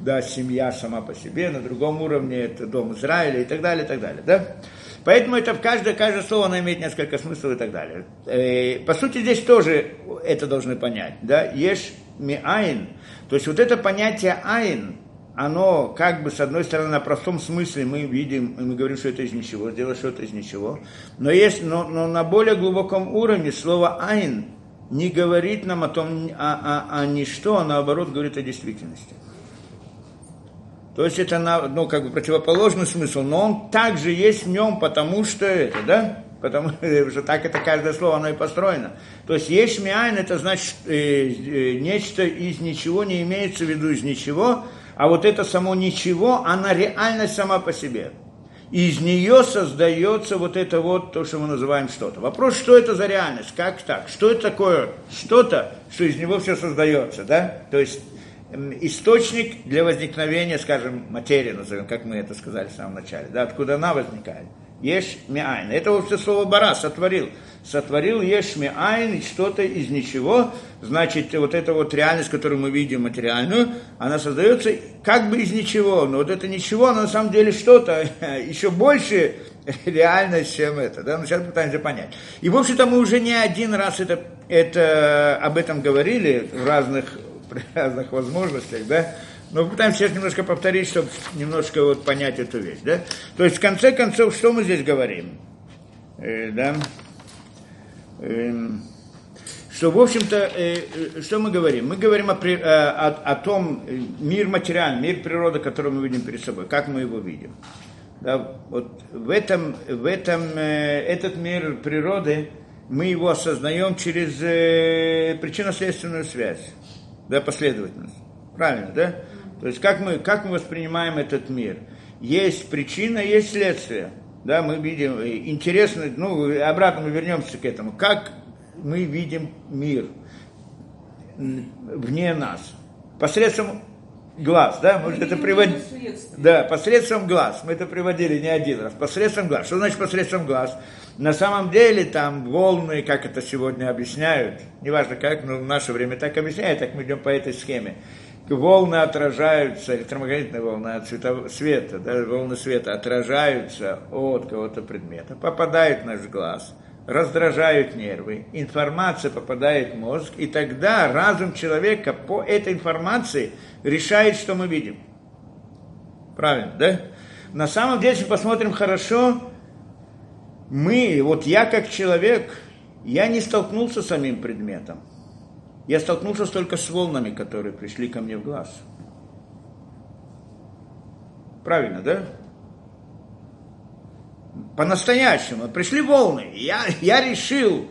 да, семья сама по себе, на другом уровне это дом Израиля и так далее, и так далее, да. Поэтому это в каждое, каждое слово оно имеет несколько смыслов и так далее. И, э, по сути, здесь тоже это должны понять. Да? Ешь ми айн. То есть вот это понятие айн, оно как бы с одной стороны на простом смысле мы видим, мы говорим, что это из ничего, сделать что-то из ничего. Но, есть, но, но на более глубоком уровне слово айн не говорит нам о том, о, о, о ничто, а наоборот говорит о действительности. То есть это, ну, как бы противоположный смысл, но он также есть в нем, потому что это, да? Потому что так это каждое слово, оно и построено. То есть есть миайн, это значит э, э, нечто из ничего, не имеется в виду из ничего, а вот это само ничего, она реальность сама по себе. И из нее создается вот это вот, то, что мы называем что-то. Вопрос, что это за реальность, как так, что это такое, что-то, что из него все создается, да? То есть источник для возникновения, скажем, материи, назовем, как мы это сказали в самом начале, да, откуда она возникает. Еш миайн. Это вообще слово бара, сотворил. Сотворил еш миайн, что-то из ничего. Значит, вот эта вот реальность, которую мы видим материальную, она создается как бы из ничего. Но вот это ничего, но на самом деле что-то еще больше реальность, чем это. Да? Но сейчас пытаемся понять. И, в общем-то, мы уже не один раз это, это, об этом говорили в разных разных возможностях, да, но пытаемся сейчас немножко повторить, чтобы немножко вот понять эту вещь, да. То есть, в конце концов, что мы здесь говорим, э, да, что, в общем-то, э, э, что мы говорим? Мы говорим о, э, о, о том, мир материальный, мир природы, который мы видим перед собой, как мы его видим. Да, вот в этом, в этом этот мир природы, мы его осознаем через причинно-следственную связь да, последовательность. Правильно, да? То есть как мы, как мы воспринимаем этот мир? Есть причина, есть следствие. Да, мы видим, интересно, ну, обратно мы вернемся к этому. Как мы видим мир вне нас? Посредством глаз, да, мы это приводили, да, посредством глаз, мы это приводили не один раз, посредством глаз. Что значит посредством глаз? На самом деле там волны, как это сегодня объясняют, неважно как, но в наше время так объясняют, так мы идем по этой схеме. Волны отражаются, электромагнитные волны от цвета, света, да, волны света отражаются от кого-то предмета, попадают в наш глаз, раздражают нервы, информация попадает в мозг, и тогда разум человека по этой информации решает, что мы видим. Правильно, да? На самом деле, если посмотрим хорошо, мы, вот я как человек, я не столкнулся с самим предметом. Я столкнулся только с волнами, которые пришли ко мне в глаз. Правильно, да? По-настоящему. Пришли волны. Я, я решил,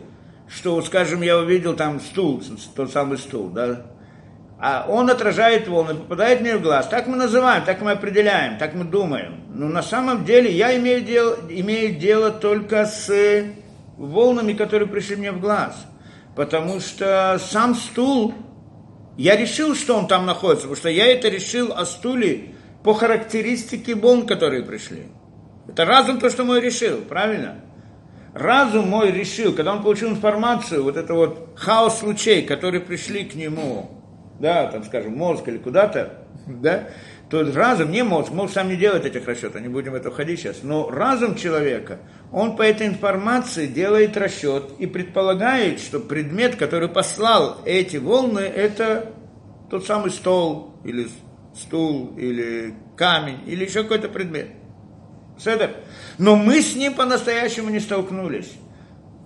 что, скажем, я увидел там стул, тот самый стул, да? А он отражает волны, попадает мне в глаз. Так мы называем, так мы определяем, так мы думаем. Но на самом деле я имею дело, имею дело только с волнами, которые пришли мне в глаз. Потому что сам стул, я решил, что он там находится, потому что я это решил о стуле по характеристике волн, которые пришли. Это разум то, что мой решил, правильно? Разум мой решил, когда он получил информацию, вот это вот хаос лучей, которые пришли к нему, да, там, скажем, мозг или куда-то, да, то разум, не мозг, мозг сам не делает этих расчетов, не будем в это входить сейчас, но разум человека, он по этой информации делает расчет и предполагает, что предмет, который послал эти волны, это тот самый стол или стул или камень или еще какой-то предмет. Седер. Но мы с ним по-настоящему не столкнулись.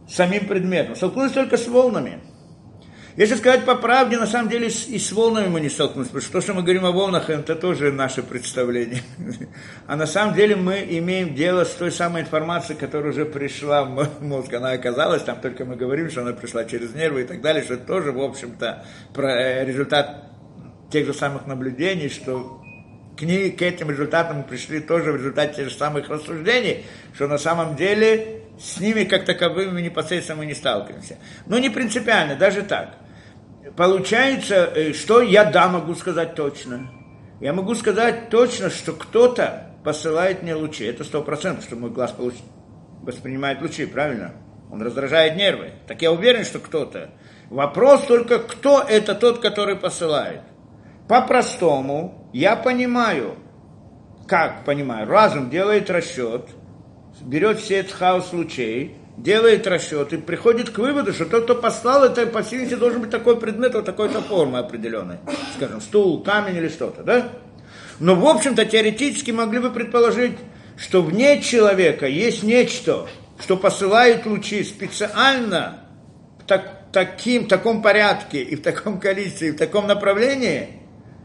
С самим предметом. Столкнулись только с волнами. Если сказать по правде, на самом деле и с волнами мы не столкнулись, потому что то, что мы говорим о волнах, это тоже наше представление. А на самом деле мы имеем дело с той самой информацией, которая уже пришла в мозг. Она оказалась, там только мы говорим, что она пришла через нервы и так далее, что это тоже, в общем-то, э, результат тех же самых наблюдений, что к, ней, к этим результатам мы пришли тоже в результате тех же самых рассуждений, что на самом деле с ними как таковыми непосредственно мы не сталкиваемся. Но не принципиально, даже так. Получается, э, что я да могу сказать точно. Я могу сказать точно, что кто-то посылает мне лучи. Это сто процентов, что мой глаз получ... воспринимает лучи, правильно? Он раздражает нервы. Так я уверен, что кто-то. Вопрос только, кто это тот, который посылает. По-простому, я понимаю, как понимаю, разум делает расчет, берет все этот хаос лучей, делает расчет и приходит к выводу, что тот, кто послал, это по силе должен быть такой предмет, вот такой-то формы определенной. Скажем, стул, камень или что-то, да? Но, в общем-то, теоретически могли бы предположить, что вне человека есть нечто, что посылает лучи специально в так, таким, в таком порядке и в таком количестве, и в таком направлении –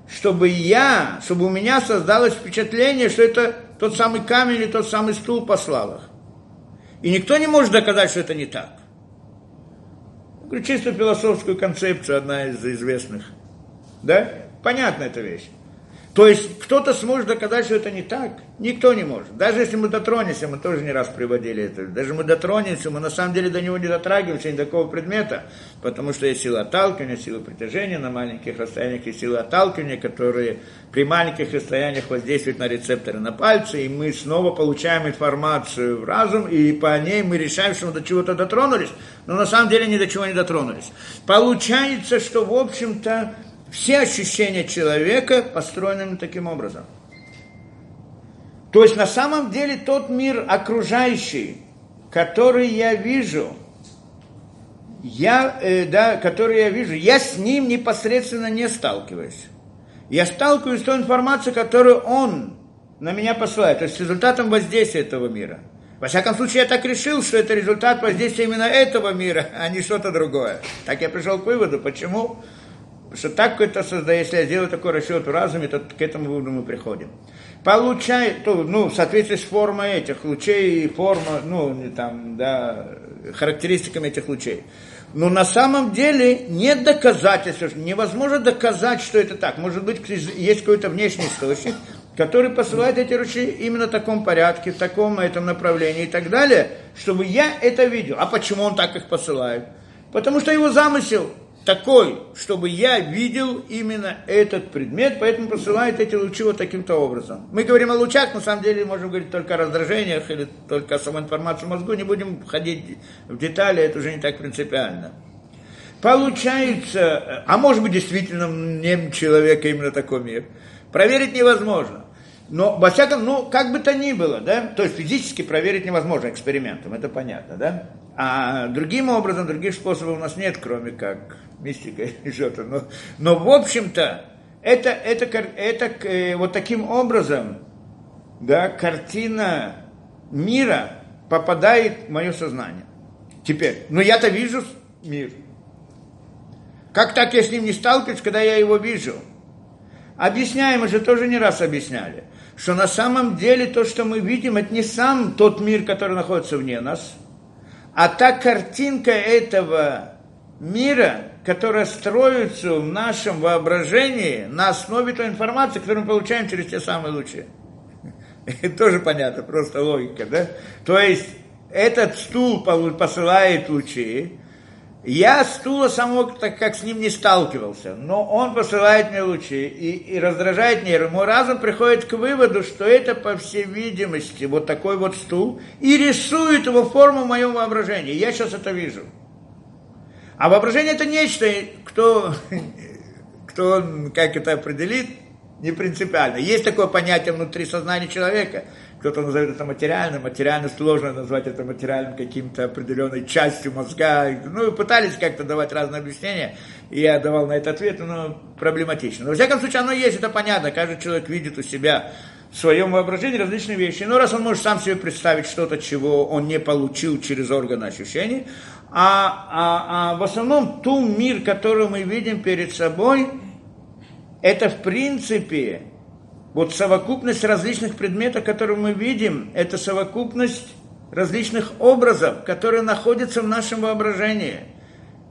чтобы я, чтобы у меня создалось впечатление, что это тот самый камень или тот самый стул послал их. И никто не может доказать, что это не так. Говорю, чисто философскую концепцию, одна из известных. Да? Понятна эта вещь. То есть кто-то сможет доказать, что это не так? Никто не может. Даже если мы дотронемся, мы тоже не раз приводили это, даже мы дотронемся, мы на самом деле до него не дотрагиваемся, ни до такого предмета, потому что есть сила отталкивания, сила притяжения на маленьких расстояниях, и сила отталкивания, которые при маленьких расстояниях воздействуют на рецепторы на пальцы, и мы снова получаем информацию в разум, и по ней мы решаем, что мы до чего-то дотронулись, но на самом деле ни до чего не дотронулись. Получается, что, в общем-то, все ощущения человека построены таким образом. То есть на самом деле тот мир окружающий, который я вижу, я, э, да, который я вижу, я с ним непосредственно не сталкиваюсь. Я сталкиваюсь с той информацией, которую он на меня посылает, то есть с результатом воздействия этого мира. Во всяком случае, я так решил, что это результат воздействия именно этого мира, а не что-то другое. Так я пришел к выводу. Почему? Что так это создает, если я сделаю такой расчет в разуме, то к этому выводу мы приходим. Получает, то, ну, в соответствии с формой этих лучей, форма, ну, там, да, характеристиками этих лучей. Но на самом деле нет доказательств, невозможно доказать, что это так. Может быть, есть какой-то внешний источник, который посылает эти ручьи именно в таком порядке, в таком этом направлении и так далее, чтобы я это видел. А почему он так их посылает? Потому что его замысел – такой, чтобы я видел именно этот предмет, поэтому посылает эти лучи вот таким-то образом. Мы говорим о лучах, на самом деле можем говорить только о раздражениях или только о самой информации в мозгу, не будем входить в детали, это уже не так принципиально. Получается, а может быть действительно не человека именно такой мир, проверить невозможно. Но, во всяком, ну, как бы то ни было, да, то есть физически проверить невозможно экспериментом, это понятно, да. А другим образом, других способов у нас нет, кроме как мистика или что-то. Но, но в общем-то, это, это, это э, вот таким образом, да, картина мира попадает в мое сознание. Теперь, но я-то вижу мир. Как так я с ним не сталкиваюсь, когда я его вижу? Объясняем, мы же тоже не раз объясняли, что на самом деле то, что мы видим, это не сам тот мир, который находится вне нас, а та картинка этого мира, которая строится в нашем воображении на основе той информации, которую мы получаем через те самые лучи. Это тоже понятно, просто логика, да? То есть этот стул посылает лучи, я стула самого, так как с ним не сталкивался, но он посылает мне лучи и, и раздражает нервы. Мой разум приходит к выводу, что это, по всей видимости, вот такой вот стул, и рисует его форму в моем воображении. Я сейчас это вижу. А воображение это нечто, кто, кто как это определит, не принципиально. Есть такое понятие внутри сознания человека – кто-то назовет это материальным, материально сложно назвать это материальным каким-то определенной частью мозга. Ну, пытались как-то давать разные объяснения, и я давал на это ответ, но проблематично. Но, во всяком случае, оно есть, это понятно, каждый человек видит у себя в своем воображении различные вещи. Но раз он может сам себе представить что-то, чего он не получил через органы ощущений, а, а, а в основном ту мир, который мы видим перед собой, это в принципе вот совокупность различных предметов, которые мы видим, это совокупность различных образов, которые находятся в нашем воображении.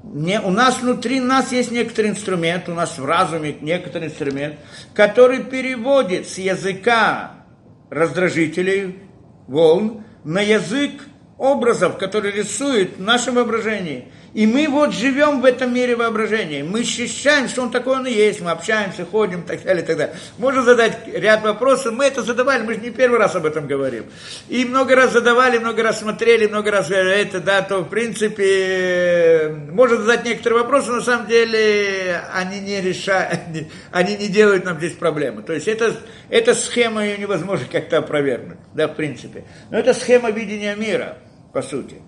Не, у нас внутри нас есть некоторый инструмент, у нас в разуме некоторый инструмент, который переводит с языка раздражителей, волн, на язык образов, которые рисует в нашем воображении – и мы вот живем в этом мире воображения. Мы ощущаем, что он такой он и есть. Мы общаемся, ходим так далее, так далее. Можно задать ряд вопросов. Мы это задавали, мы же не первый раз об этом говорим. И много раз задавали, много раз смотрели, много раз это, да, то в принципе можно задать некоторые вопросы, но на самом деле они не решают, они не делают нам здесь проблемы. То есть это, эта схема ее невозможно как-то опровергнуть, да, в принципе. Но это схема видения мира, по сути.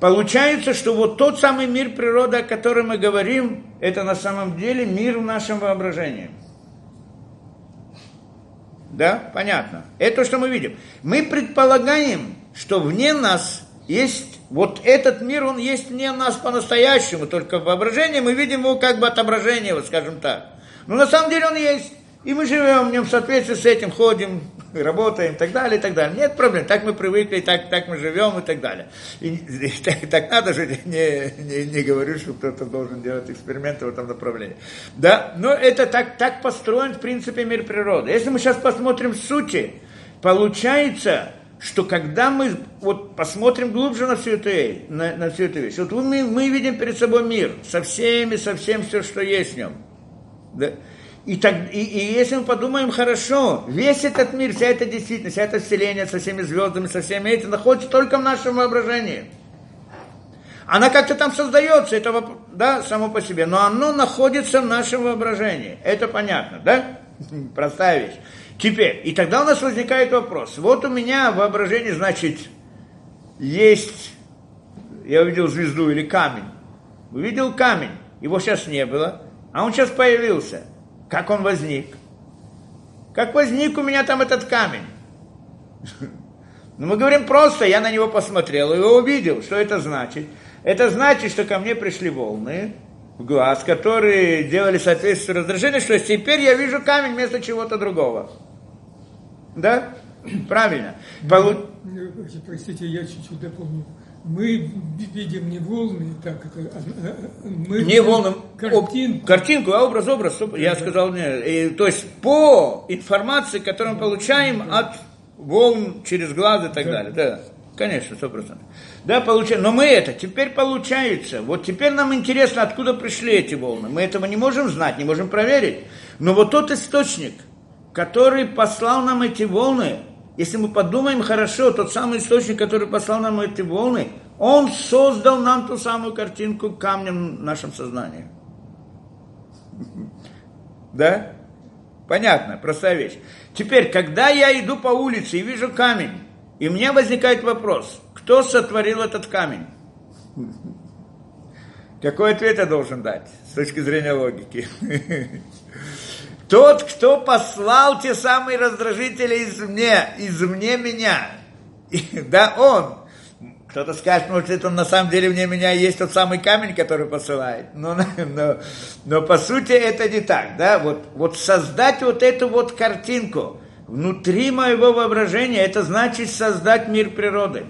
Получается, что вот тот самый мир природы, о котором мы говорим, это на самом деле мир в нашем воображении. Да, понятно. Это то, что мы видим. Мы предполагаем, что вне нас есть вот этот мир, он есть вне нас по-настоящему, только в воображении мы видим его как бы отображение, вот скажем так. Но на самом деле он есть. И мы живем в нем в соответствии с этим, ходим, работаем и так далее, и так далее. Нет проблем, так мы привыкли, так, так мы живем и так далее. И, и так, так надо же, не, не, не говорю, что кто-то должен делать эксперименты в этом направлении. Да, но это так, так построен, в принципе, мир природы. Если мы сейчас посмотрим сути, получается, что когда мы вот посмотрим глубже на всю эту, на, на всю эту вещь, вот мы, мы видим перед собой мир со всеми, со всем, все, что есть в нем. Да? И, так, и, и если мы подумаем хорошо, весь этот мир, вся эта действительность, вся эта вселенная со всеми звездами, со всеми этим, находится только в нашем воображении. Она как-то там создается, это да, само по себе, но оно находится в нашем воображении. Это понятно, да? Простая вещь. Теперь, и тогда у нас возникает вопрос. Вот у меня воображение, значит, есть, я увидел звезду или камень. Увидел камень, его сейчас не было, а он сейчас появился – как он возник? Как возник у меня там этот камень? Ну, мы говорим просто, я на него посмотрел и увидел. Что это значит? Это значит, что ко мне пришли волны в глаз, которые делали соответствие раздражению, что теперь я вижу камень вместо чего-то другого. Да? Правильно. Полу... Простите, я чуть-чуть дополню мы видим не волны, так это, а, а, мы не волны, картинку. Об, картинку, а образ, образ, я сказал, не, и, то есть по информации, которую мы получаем от волн через глаз и так да. далее, да, конечно, сто процентов. Да, получаем, но мы это, теперь получается, вот теперь нам интересно, откуда пришли эти волны, мы этого не можем знать, не можем проверить, но вот тот источник, который послал нам эти волны, если мы подумаем хорошо, тот самый источник, который послал нам эти волны, он создал нам ту самую картинку камнем в нашем сознании. Да? Понятно, простая вещь. Теперь, когда я иду по улице и вижу камень, и мне возникает вопрос, кто сотворил этот камень? Какой ответ я должен дать с точки зрения логики? Тот, кто послал те самые раздражители извне, извне меня. И, да, он. Кто-то скажет, может, это на самом деле вне меня есть тот самый камень, который посылает. Но, но, но по сути это не так, да. Вот, вот создать вот эту вот картинку, внутри моего воображения, это значит создать мир природы.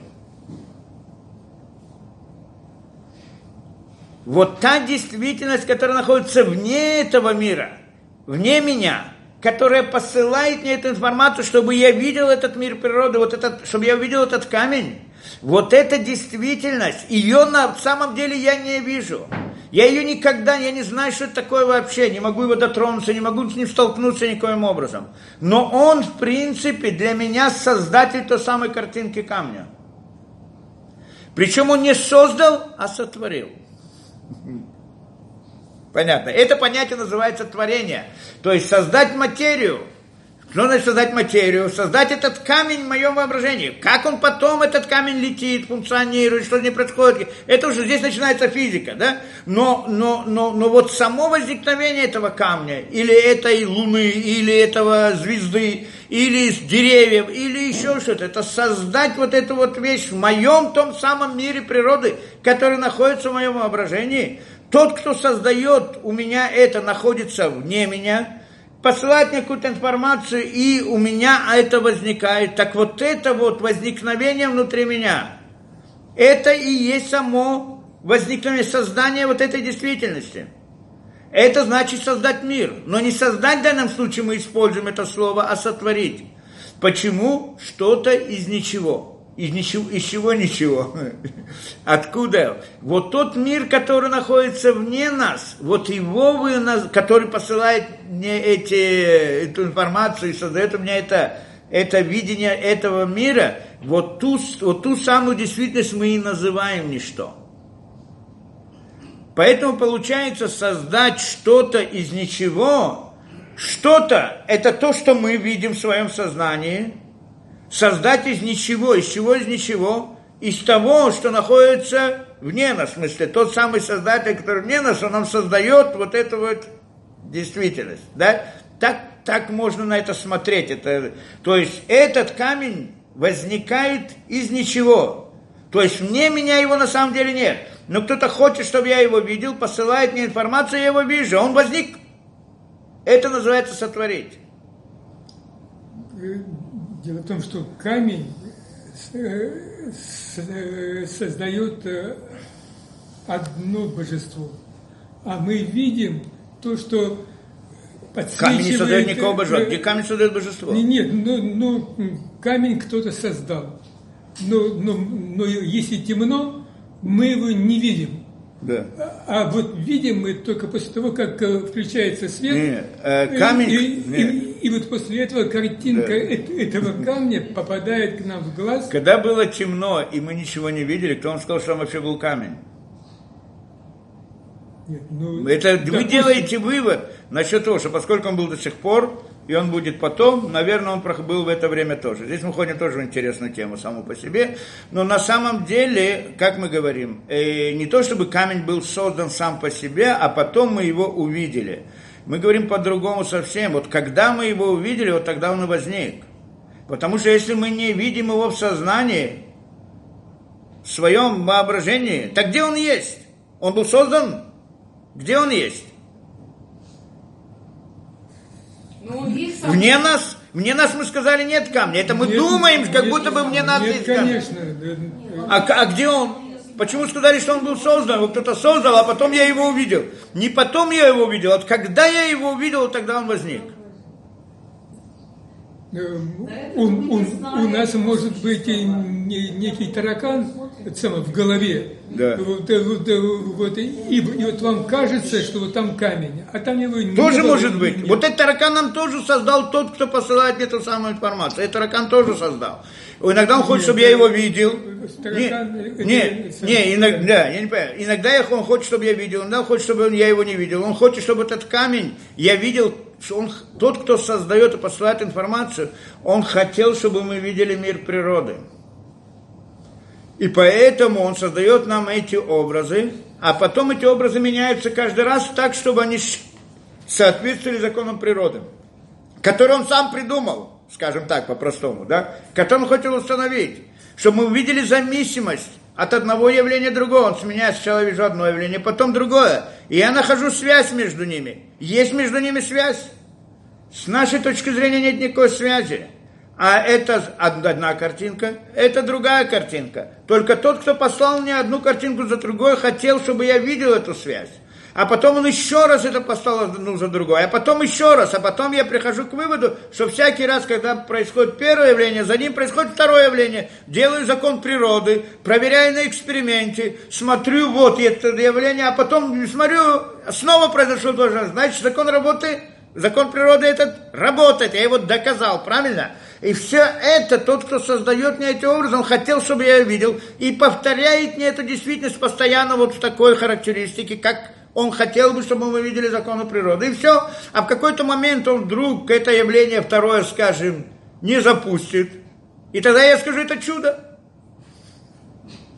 Вот та действительность, которая находится вне этого мира, вне меня, которая посылает мне эту информацию, чтобы я видел этот мир природы, вот этот, чтобы я увидел этот камень, вот эта действительность, ее на самом деле я не вижу. Я ее никогда, я не знаю, что это такое вообще, не могу его дотронуться, не могу с ним столкнуться никоим образом. Но он, в принципе, для меня создатель той самой картинки камня. Причем он не создал, а сотворил. Понятно. Это понятие называется творение. То есть создать материю – что значит создать материю? Создать этот камень в моем воображении. Как он потом, этот камень летит, функционирует, что с ним происходит. Это уже здесь начинается физика, да? Но, но, но, но вот само возникновение этого камня, или этой луны, или этого звезды, или с деревьев, или еще что-то, это создать вот эту вот вещь в моем том самом мире природы, который находится в моем воображении. Тот, кто создает у меня это, находится вне меня – посылать мне какую-то информацию, и у меня это возникает. Так вот это вот возникновение внутри меня, это и есть само возникновение, создание вот этой действительности. Это значит создать мир. Но не создать в данном случае мы используем это слово, а сотворить. Почему? Что-то из ничего из, ничего, из чего ничего. Откуда? Вот тот мир, который находится вне нас, вот его вы, нас, который посылает мне эти, эту информацию и создает у меня это, это видение этого мира, вот ту, вот ту самую действительность мы и называем ничто. Поэтому получается создать что-то из ничего, что-то – это то, что мы видим в своем сознании – создать из ничего. Из чего из ничего? Из того, что находится вне нас. В смысле, тот самый создатель, который вне нас, он нам создает вот эту вот действительность. Да? Так, так можно на это смотреть. Это, то есть этот камень возникает из ничего. То есть мне меня его на самом деле нет. Но кто-то хочет, чтобы я его видел, посылает мне информацию, я его вижу. Он возник. Это называется сотворить. Дело в том, что камень э, э, создает э, одно божество, а мы видим то, что подсвечивает... Камень не создает никакого божества. Где камень создает божество? Нет, ну, ну камень кто-то создал. Но, но, но если темно, мы его не видим. Да. А вот видим мы только после того, как э, включается свет. Нет, э, камень. И, нет. И, и, и вот после этого картинка да. этого камня попадает к нам в глаз. Когда было темно и мы ничего не видели, кто вам сказал, что там вообще был камень? Нет, ну, Это да, вы делаете вывод насчет того, что поскольку он был до сих пор, и он будет потом, наверное, он был в это время тоже. Здесь мы ходим тоже в интересную тему саму по себе, но на самом деле, как мы говорим, э, не то чтобы камень был создан сам по себе, а потом мы его увидели. Мы говорим по-другому совсем. Вот когда мы его увидели, вот тогда он и возник. Потому что если мы не видим его в сознании, в своем воображении, так где он есть? Он был создан? Где он есть? Ну, вне нас, вне нас мы сказали нет камня. Это мы нет, думаем, как нет, будто бы мне надо нет, конечно. А, а где он? Почему сказали, что он был создан? Вот кто-то создал, а потом я его увидел. Не потом я его увидел, а когда я его увидел, тогда он возник. У, у, у нас может быть и некий таракан самое, в голове. Да. Вот, э, вот, э, вот, и, и вот вам кажется, что вот там камень, а там его не Тоже было, может быть. Нет. Вот этот таракан нам тоже создал тот, кто посылает мне ту самую информацию. Этот таракан тоже создал. Иногда он хочет, нет, чтобы я его видел. Таракан, не, не, не, иногда, я не понимаю. Иногда он хочет, чтобы я видел, иногда хочет, чтобы я его не видел. Он хочет, чтобы этот камень я видел что он, тот, кто создает и посылает информацию, он хотел, чтобы мы видели мир природы. И поэтому он создает нам эти образы, а потом эти образы меняются каждый раз так, чтобы они соответствовали законам природы, которые он сам придумал, скажем так, по-простому, да, который он хотел установить, чтобы мы увидели зависимость от одного явления другого. Он сменяет, сначала вижу одно явление, потом другое. И я нахожу связь между ними. Есть между ними связь. С нашей точки зрения нет никакой связи. А это одна картинка, это другая картинка. Только тот, кто послал мне одну картинку за другой, хотел, чтобы я видел эту связь. А потом он еще раз это послал одну за другой, а потом еще раз, а потом я прихожу к выводу, что всякий раз, когда происходит первое явление, за ним происходит второе явление. Делаю закон природы, проверяю на эксперименте, смотрю, вот это явление, а потом смотрю, снова произошло то же. Значит, закон работы, закон природы этот работает, я его доказал, правильно? И все это, тот, кто создает мне эти образы, он хотел, чтобы я видел, и повторяет мне эту действительность постоянно вот в такой характеристике, как он хотел бы, чтобы мы видели законы природы. И все. А в какой-то момент он вдруг это явление второе, скажем, не запустит. И тогда я скажу, это чудо.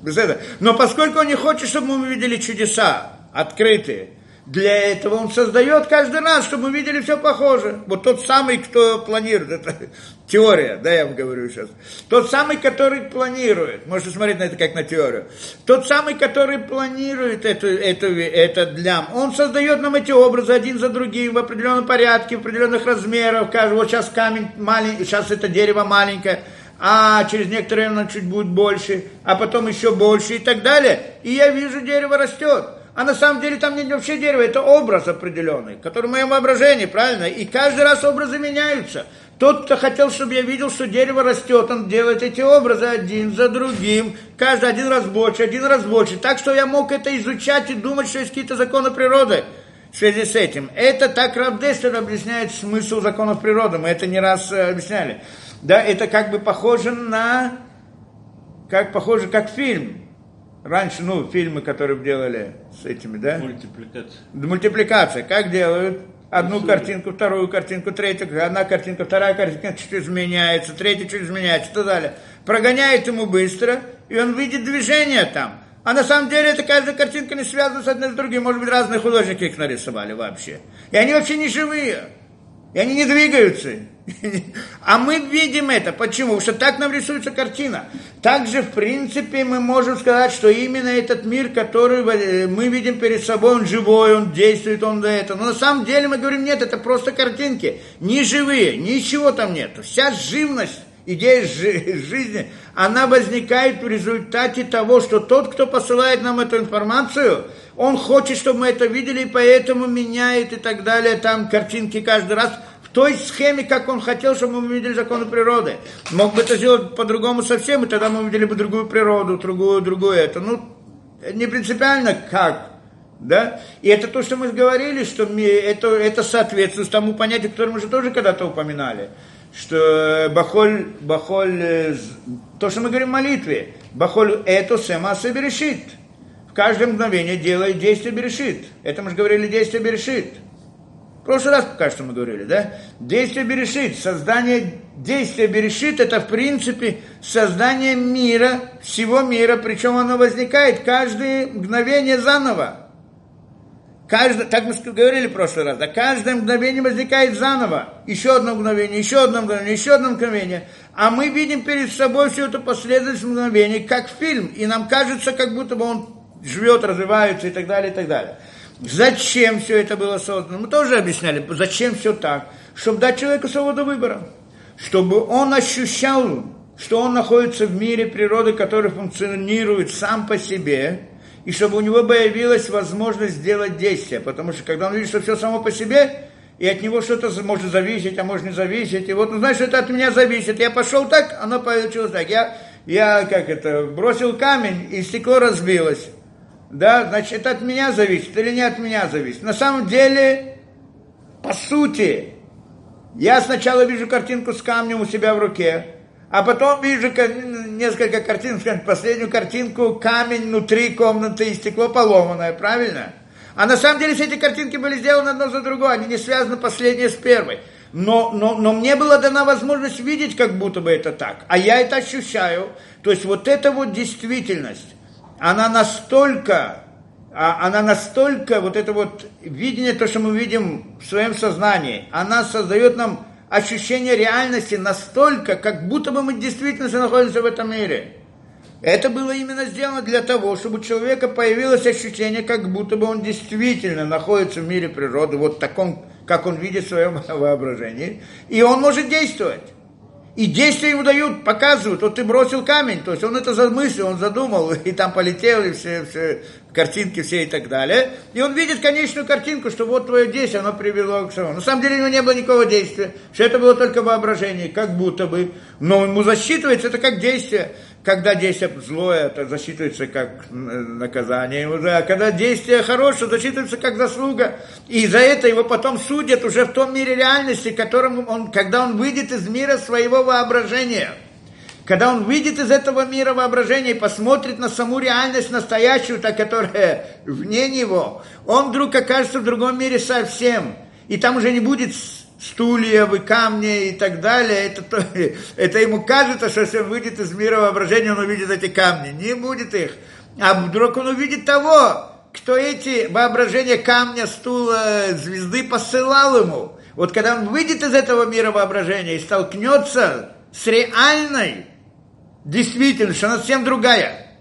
Без этого. Но поскольку он не хочет, чтобы мы видели чудеса открытые, для этого он создает каждый раз, чтобы мы видели все похоже. Вот тот самый, кто планирует, это теория, да, я вам говорю сейчас. Тот самый, который планирует, можете смотреть на это как на теорию. Тот самый, который планирует эту, эту, этот лям, он создает нам эти образы один за другим в определенном порядке, в определенных размерах. Вот сейчас камень маленький, сейчас это дерево маленькое, а через некоторое время оно чуть будет больше, а потом еще больше и так далее. И я вижу, дерево растет. А на самом деле там нет вообще дерева, это образ определенный, который в моем воображении, правильно? И каждый раз образы меняются. Тот, кто хотел, чтобы я видел, что дерево растет, он делает эти образы один за другим, каждый один раз больше, один раз больше. Так что я мог это изучать и думать, что есть какие-то законы природы в связи с этим. Это так Рабдестер объясняет смысл законов природы, мы это не раз э, объясняли. Да, это как бы похоже на, как похоже, как фильм. Раньше, ну, фильмы, которые делали с этими, да? Мультипликация. Мультипликация. Как делают? Одну Рисуют. картинку, вторую картинку, третью, одна картинка, вторая картинка чуть изменяется, третья чуть изменяется, и так далее. Прогоняет ему быстро, и он видит движение там. А на самом деле это каждая картинка не связана с одной с другой. Может быть, разные художники их нарисовали вообще. И они вообще не живые. И они не двигаются. А мы видим это. Почему? Потому что так нам рисуется картина. Также, в принципе, мы можем сказать, что именно этот мир, который э, мы видим перед собой, он живой, он действует, он до этого. Но на самом деле мы говорим, нет, это просто картинки. Не живые, ничего там нет. Вся живность, идея жизни, она возникает в результате того, что тот, кто посылает нам эту информацию, он хочет, чтобы мы это видели, и поэтому меняет и так далее, там картинки каждый раз – в той схеме, как он хотел, чтобы мы видели законы природы. Мог бы это сделать по-другому совсем, и тогда мы увидели бы другую природу, другую, другую это. Ну, не принципиально как, да? И это то, что мы говорили, что это, это соответствует тому понятию, которое мы же тоже когда-то упоминали, что бахоль, бахоль, э, то, что мы говорим в молитве, бахоль это сема берешит. В каждое мгновение делает действие берешит. Это мы же говорили действие берешит прошлый раз, пока что мы говорили, да? Действие Берешит, создание действия Берешит, это в принципе создание мира, всего мира, причем оно возникает каждое мгновение заново. Каждое, так мы говорили в прошлый раз, да, каждое мгновение возникает заново. Еще одно мгновение, еще одно мгновение, еще одно мгновение. А мы видим перед собой всю эту последовательность мгновений, как фильм. И нам кажется, как будто бы он живет, развивается и так далее, и так далее. Зачем все это было создано? Мы тоже объясняли, зачем все так. Чтобы дать человеку свободу выбора. Чтобы он ощущал, что он находится в мире природы, который функционирует сам по себе, и чтобы у него появилась возможность сделать действие. Потому что когда он видит, что все само по себе, и от него что-то может зависеть, а может не зависеть. И вот, ну, знаешь, это от меня зависит. Я пошел так, оно получилось так. Я, я как это, бросил камень, и стекло разбилось да, значит, это от меня зависит или не от меня зависит. На самом деле, по сути, я сначала вижу картинку с камнем у себя в руке, а потом вижу несколько картин, последнюю картинку, камень внутри комнаты и стекло поломанное, правильно? А на самом деле все эти картинки были сделаны одно за другой, они не связаны последняя с первой. Но, но, но мне была дана возможность видеть, как будто бы это так. А я это ощущаю. То есть вот это вот действительность она настолько, а, она настолько, вот это вот видение, то, что мы видим в своем сознании, она создает нам ощущение реальности настолько, как будто бы мы действительно находимся в этом мире. Это было именно сделано для того, чтобы у человека появилось ощущение, как будто бы он действительно находится в мире природы, вот таком, как он видит в своем воображении, и он может действовать. И действия ему дают, показывают, вот ты бросил камень, то есть он это замыслил, он задумал, и там полетел, и все, все картинки все и так далее. И он видит конечную картинку, что вот твое действие, оно привело к самому. На самом деле у него не было никакого действия, что это было только воображение, как будто бы. Но ему засчитывается это как действие когда действие злое, это засчитывается как наказание уже, а когда действие хорошее, засчитывается как заслуга. И за это его потом судят уже в том мире реальности, которым он, когда он выйдет из мира своего воображения. Когда он выйдет из этого мира воображения и посмотрит на саму реальность настоящую, та, которая вне него, он вдруг окажется в другом мире совсем. И там уже не будет стульев и камни и так далее, это, это ему кажется, что если он выйдет из мира воображения, он увидит эти камни. Не будет их. А вдруг он увидит того, кто эти воображения камня, стула, звезды посылал ему. Вот когда он выйдет из этого мира воображения и столкнется с реальной действительностью, она совсем другая.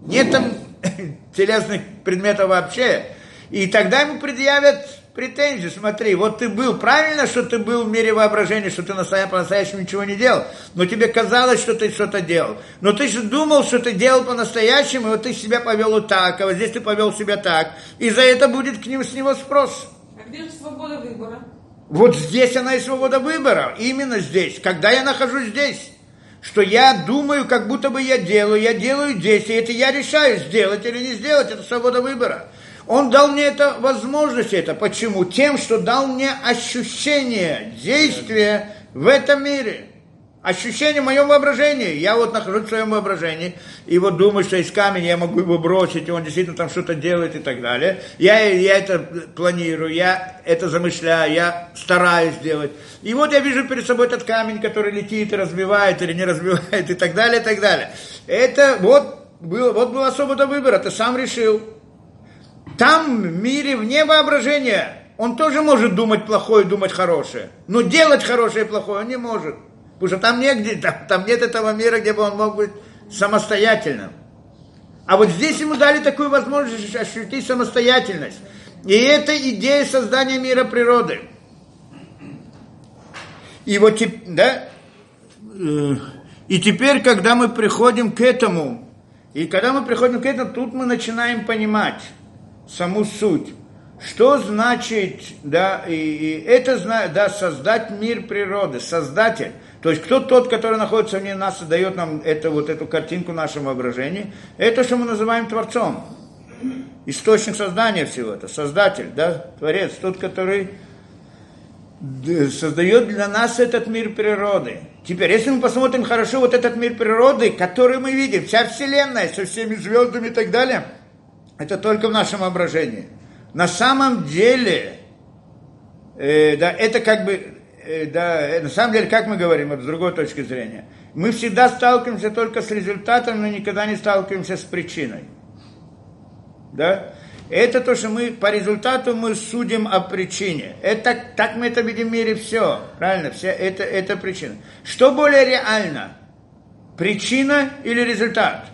Нет там телесных предметов вообще. И тогда ему предъявят претензии, смотри, вот ты был, правильно, что ты был в мире воображения, что ты по-настоящему ничего не делал, но тебе казалось, что ты что-то делал. Но ты же думал, что ты делал по-настоящему, и вот ты себя повел вот так, а вот здесь ты повел себя так, и за это будет к ним, с него спрос. А где же свобода выбора? Вот здесь она и свобода выбора, именно здесь, когда я нахожусь здесь что я думаю, как будто бы я делаю, я делаю действие, это я решаю, сделать или не сделать, это свобода выбора. Он дал мне это возможность, это почему? Тем, что дал мне ощущение действия в этом мире. Ощущение в моем воображении. Я вот нахожусь в своем воображении, и вот думаю, что из камня я могу его бросить, и он действительно там что-то делает и так далее. Я, я это планирую, я это замышляю, я стараюсь сделать. И вот я вижу перед собой этот камень, который летит и разбивает или не разбивает и так далее, и так далее. Это вот был, вот был особо выбор, ты сам решил. Там, в мире вне воображения, он тоже может думать плохое, думать хорошее. Но делать хорошее и плохое он не может. Потому что там, негде, там, там нет этого мира, где бы он мог быть самостоятельным. А вот здесь ему дали такую возможность ощутить самостоятельность. И это идея создания мира природы. И вот, да, э, и теперь, когда мы приходим к этому, и когда мы приходим к этому, тут мы начинаем понимать, саму суть. Что значит, да, и, и это да, создать мир природы, создатель. То есть кто тот, который находится вне нас и дает нам это, вот эту картинку нашего воображения, это что мы называем Творцом. Источник создания всего это, создатель, да, Творец, тот, который создает для нас этот мир природы. Теперь, если мы посмотрим хорошо вот этот мир природы, который мы видим, вся Вселенная со всеми звездами и так далее – это только в нашем воображении. На самом деле, э, да, это как бы, э, да, э, на самом деле, как мы говорим, вот с другой точки зрения, мы всегда сталкиваемся только с результатом, но никогда не сталкиваемся с причиной. Да? Это то, что мы по результату мы судим о причине. Это, так мы это видим в мире все. Правильно? Все, это, это причина. Что более реально? Причина или результат?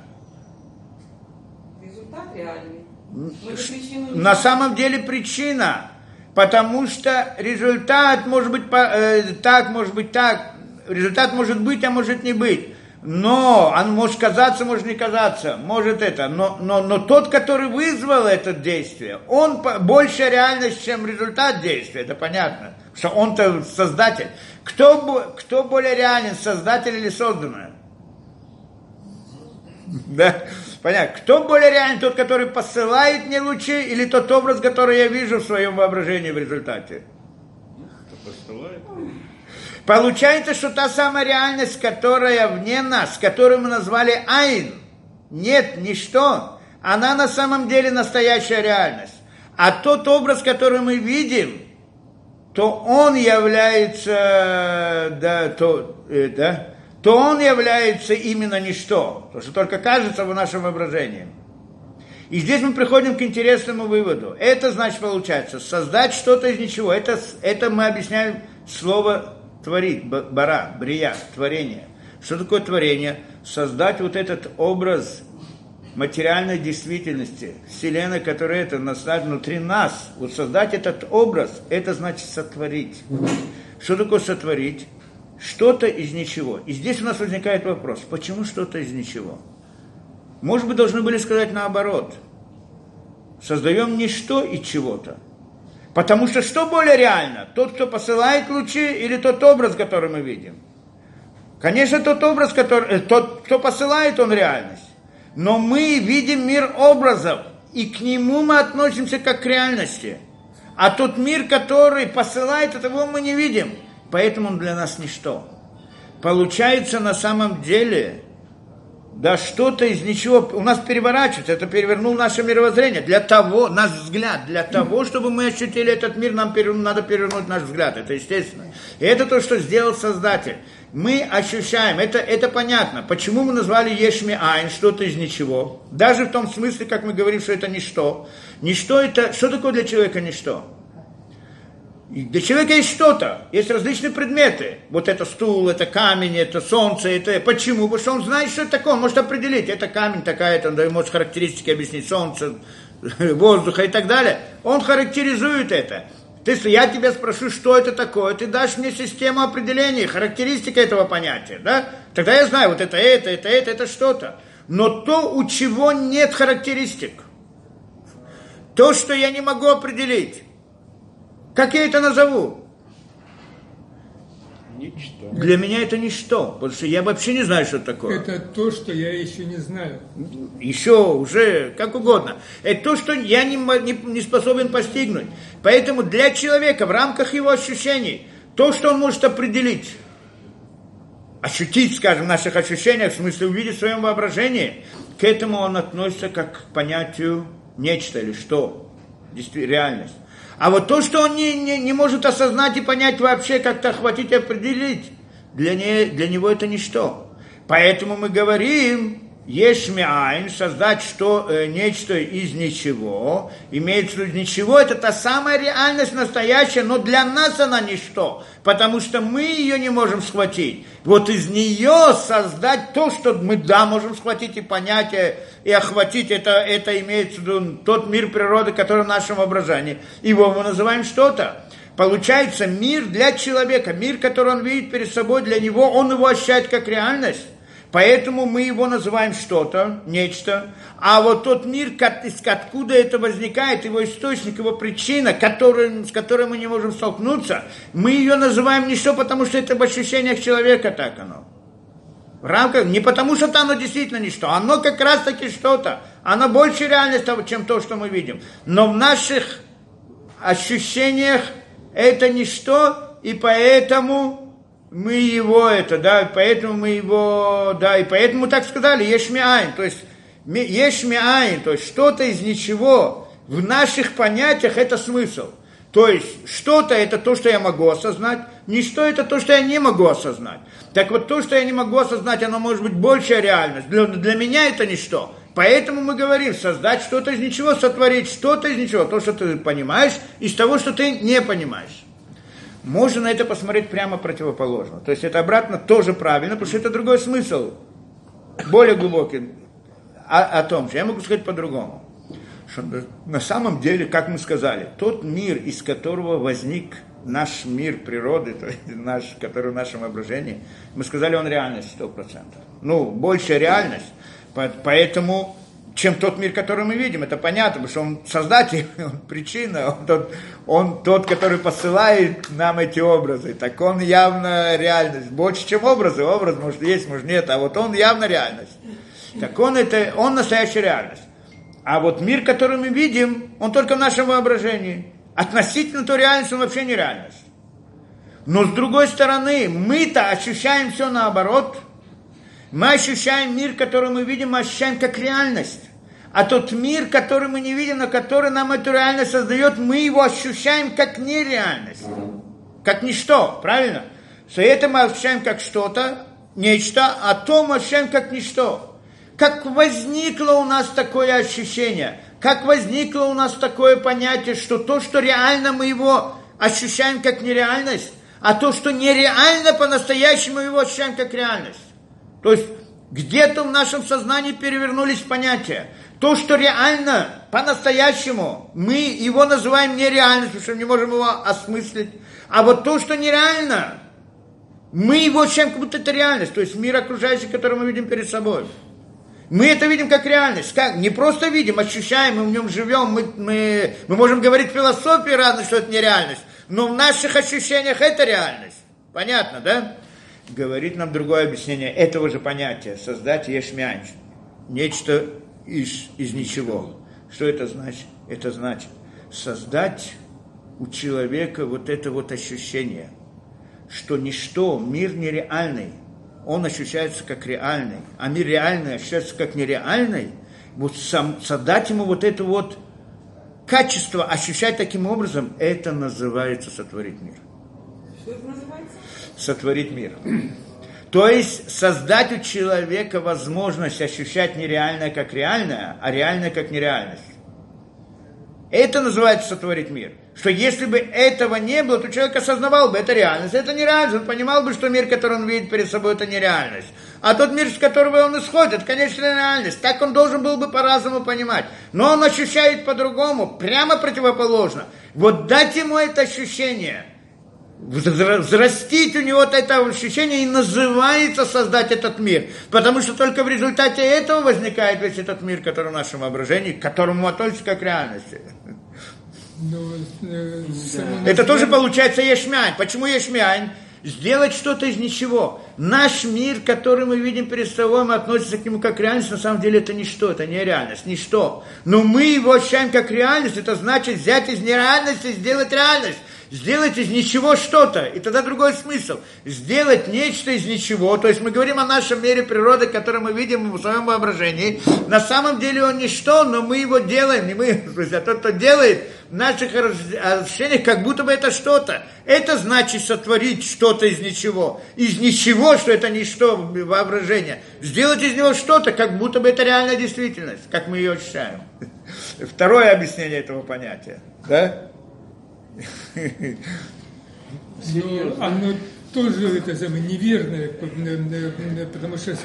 реальный. На самом деле причина, потому что результат может быть э, так, может быть так, результат может быть, а может не быть. Но он может казаться, может не казаться, может это. Но, но, но тот, который вызвал это действие, он больше реальность, чем результат действия, это понятно. Что он-то создатель. Кто, кто более реален, создатель или созданное? Да? Понятно. Кто более реальный, тот, который посылает мне лучи, или тот образ, который я вижу в своем воображении в результате? Получается, что та самая реальность, которая вне нас, которую мы назвали Айн, нет, ничто, она на самом деле настоящая реальность. А тот образ, который мы видим, то он является, да, то, э, да, то он является именно ничто, то, что только кажется в нашем воображении. И здесь мы приходим к интересному выводу. Это значит, получается, создать что-то из ничего. Это, это мы объясняем слово творить, бара, брия, творение. Что такое творение? создать вот этот образ материальной действительности, Вселенной, которая это внутри нас, вот создать этот образ, это значит сотворить. Что такое сотворить? Что-то из ничего. И здесь у нас возникает вопрос, почему что-то из ничего? Может быть, должны были сказать наоборот. Создаем ничто и чего-то. Потому что что более реально? Тот, кто посылает лучи, или тот образ, который мы видим? Конечно, тот образ, который, э, тот, кто посылает, он реальность. Но мы видим мир образов, и к нему мы относимся как к реальности. А тот мир, который посылает, этого мы не видим. Поэтому он для нас ничто. Получается на самом деле, да что-то из ничего у нас переворачивается, это перевернул наше мировоззрение. Для того, наш взгляд, для того, чтобы мы ощутили этот мир, нам надо перевернуть наш взгляд, это естественно. И это то, что сделал Создатель. Мы ощущаем, это, это понятно, почему мы назвали Ешми Айн, что-то из ничего. Даже в том смысле, как мы говорим, что это ничто. Ничто это, что такое для человека ничто? Для человека есть что-то, есть различные предметы. Вот это стул, это камень, это солнце, это... Почему? Потому что он знает, что это такое, он может определить. Это камень такая-то, он может характеристики объяснить, солнце, воздуха и так далее. Он характеризует это. То есть я тебя спрошу, что это такое, ты дашь мне систему определений, характеристика этого понятия, да? Тогда я знаю, вот это, это, это, это, это что-то. Но то, у чего нет характеристик, то, что я не могу определить, как я это назову? Ничто. Для меня это ничто, потому что я вообще не знаю, что это такое. Это то, что я еще не знаю. Еще, уже, как угодно. Это то, что я не, не, не способен постигнуть. Поэтому для человека в рамках его ощущений, то, что он может определить, ощутить, скажем, в наших ощущениях, в смысле увидеть в своем воображении, к этому он относится как к понятию нечто или что, действительно, реальность. А вот то, что он не, не, не может осознать и понять вообще, как-то охватить и определить, для, не, для него это ничто. Поэтому мы говорим, Ешмиайн, создать что, э, нечто из ничего, имеется в виду ничего, это та самая реальность настоящая, но для нас она ничто, потому что мы ее не можем схватить. Вот из нее создать то, что мы, да, можем схватить и понять, э, и охватить, это, это имеется в виду тот мир природы, который в нашем воображении. Его мы называем что-то. Получается мир для человека, мир, который он видит перед собой, для него, он его ощущает как реальность. Поэтому мы его называем что-то, нечто. А вот тот мир, из откуда это возникает, его источник, его причина, который, с которой мы не можем столкнуться, мы ее называем ничто, потому что это в ощущениях человека так оно. В рамках, не потому что оно действительно ничто, оно как раз таки что-то. Оно больше реальность, чем то, что мы видим. Но в наших ощущениях это ничто, и поэтому мы его это, да, поэтому мы его, да, и поэтому так сказали, ешмиайн, то есть ешмиайн, то есть что-то из ничего, в наших понятиях это смысл. То есть что-то это то, что я могу осознать, ничто это то, что я не могу осознать. Так вот то, что я не могу осознать, оно может быть большая реальность. Для, для меня это ничто. Поэтому мы говорим, создать что-то из ничего, сотворить что-то из ничего, то, что ты понимаешь, из того, что ты не понимаешь. Можно на это посмотреть прямо противоположно. То есть это обратно тоже правильно, потому что это другой смысл, более глубокий о, о том же. Я могу сказать по-другому. Что на самом деле, как мы сказали, тот мир, из которого возник наш мир природы, то есть наш, который в нашем воображении, мы сказали, он реальность 100%. Ну, большая реальность. Поэтому чем тот мир, который мы видим. Это понятно, потому что он создатель, он причина, он тот, он тот, который посылает нам эти образы. Так он явно реальность. Больше, чем образы. Образ может есть, может нет, а вот он явно реальность. Так он это, он настоящая реальность. А вот мир, который мы видим, он только в нашем воображении. Относительно той реальности он вообще не реальность. Но с другой стороны, мы-то ощущаем все наоборот. Мы ощущаем мир, который мы видим, мы ощущаем как реальность. А тот мир, который мы не видим, но который нам эту реальность создает, мы его ощущаем как нереальность, как ничто, правильно? Что это мы ощущаем как что-то, нечто, а то мы ощущаем как ничто. Как возникло у нас такое ощущение, как возникло у нас такое понятие, что то, что реально мы его ощущаем как нереальность, а то, что нереально по-настоящему его ощущаем как реальность. То есть Где-то в нашем сознании перевернулись понятия. То, что реально, по-настоящему, мы его называем нереальностью, что мы не можем его осмыслить. А вот то, что нереально, мы его ощущаем, как будто это реальность. То есть мир окружающий, который мы видим перед собой. Мы это видим как реальность. Как? Не просто видим, ощущаем, мы в нем живем. Мы, мы, мы можем говорить философии разной, что это нереальность. Но в наших ощущениях это реальность. Понятно, да? Говорит нам другое объяснение этого же понятия. Создать ешмянч. Нечто из, из ничего. Что это значит? Это значит создать у человека вот это вот ощущение, что ничто, мир нереальный, он ощущается как реальный, а мир реальный ощущается как нереальный, вот сам, создать ему вот это вот качество, ощущать таким образом, это называется сотворить мир. Что это называется? Сотворить мир. То есть создать у человека возможность ощущать нереальное как реальное, а реальное как нереальность. Это называется сотворить мир. Что если бы этого не было, то человек осознавал бы, это реальность, это нереальность. Он понимал бы, что мир, который он видит перед собой, это нереальность. А тот мир, с которого он исходит, это, конечно, реальность. Так он должен был бы по-разному понимать. Но он ощущает по-другому, прямо противоположно. Вот дать ему это ощущение – взрастить у него это ощущение и называется создать этот мир. Потому что только в результате этого возникает весь этот мир, который в нашем воображении, к которому мы относимся как к реальности. Но, ну, э, да. Это тоже получается ешмянь. Почему ешмянь? Сделать что-то из ничего. Наш мир, который мы видим перед собой, мы относимся к нему как реальность, на самом деле это ничто, это не реальность, ничто. Но мы его ощущаем как реальность, это значит взять из нереальности и сделать реальность сделать из ничего что-то, и тогда другой смысл. Сделать нечто из ничего, то есть мы говорим о нашем мире природы, который мы видим в своем воображении. На самом деле он ничто, но мы его делаем, не мы, а тот, кто делает в наших ощущениях, как будто бы это что-то. Это значит сотворить что-то из ничего. Из ничего, что это ничто, воображение. Сделать из него что-то, как будто бы это реальная действительность, как мы ее ощущаем. Второе объяснение этого понятия. Да? Но оно тоже это самое неверное, потому что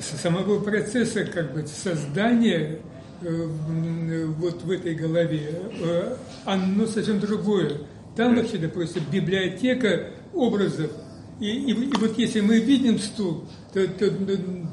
самого процесса как бы создания э, вот в этой голове, э, оно совсем другое. Там вообще, допустим, библиотека образов. И, и, и вот если мы видим стул, то, то,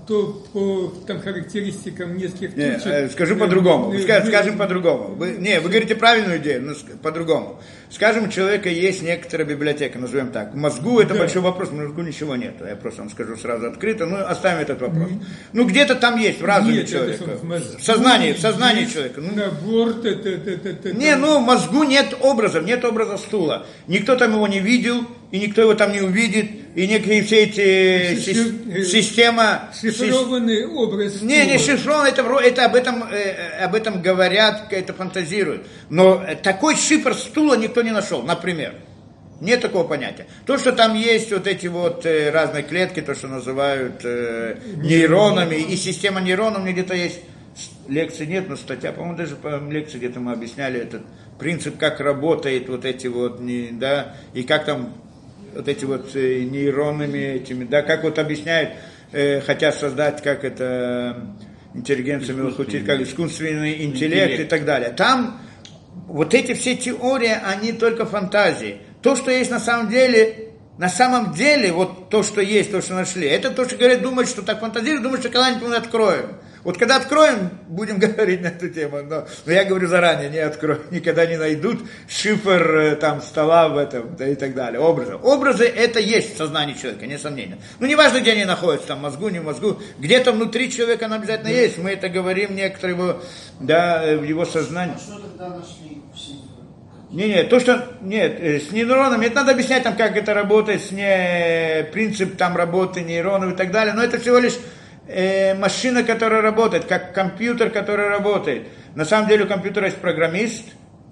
то по там, характеристикам нескольких не, точек... Э, скажу по-другому. Э, скажем, скажем по-другому. Вы, не, вы говорите правильную идею, но по-другому. Скажем, у человека есть некоторая библиотека, назовем так. В мозгу это да. большой вопрос, в мозгу ничего нет. Я просто вам скажу сразу открыто, ну оставим этот вопрос. Mm. Ну где-то там есть в разуме нет, человека. В, в сознании, в сознании человека. Ну, набор, т, т, т, т, не, ну в мозгу нет образов, нет образа стула. Никто там его не видел, и никто его там не увидит, и некие все эти Шифр... система... Шифрованный шиф... образ. Не, не шифрованный, это, это об, этом, э, об этом говорят, это фантазируют. Но такой шифр стула никто не нашел, например. Нет такого понятия. То, что там есть вот эти вот э, разные клетки, то, что называют э, нейронами, и система нейронов, мне где-то есть лекции нет, но статья, по-моему, даже по лекции где-то мы объясняли этот принцип, как работает вот эти вот, не, да, и как там вот эти вот э, нейронами этими, да, как вот объясняют, э, хотят создать, как это интеллигенция Милхутит, как искусственный интеллект, интеллект и так далее. Там вот эти все теории, они только фантазии. То, что есть на самом деле, на самом деле, вот то, что есть, то, что нашли, это то, что говорят, думают, что так фантазируют, думают, что когда-нибудь мы откроем. Вот когда откроем, будем говорить на эту тему. Но, но я говорю заранее, не откроем, никогда не найдут шифр э, там стола в этом да, и так далее. Образы. Образы это есть в сознании человека, несомненно. Ну, неважно, где они находятся, там, мозгу, не в мозгу. Где-то внутри человека она обязательно есть. Мы это говорим некоторые его, да, в его сознании. А что тогда нашли? Не, не, то, что, нет, э, с нейронами, это надо объяснять там, как это работает, с не, принцип там работы нейронов и так далее, но это всего лишь э, машина, которая работает, как компьютер, который работает. На самом деле у компьютера есть программист,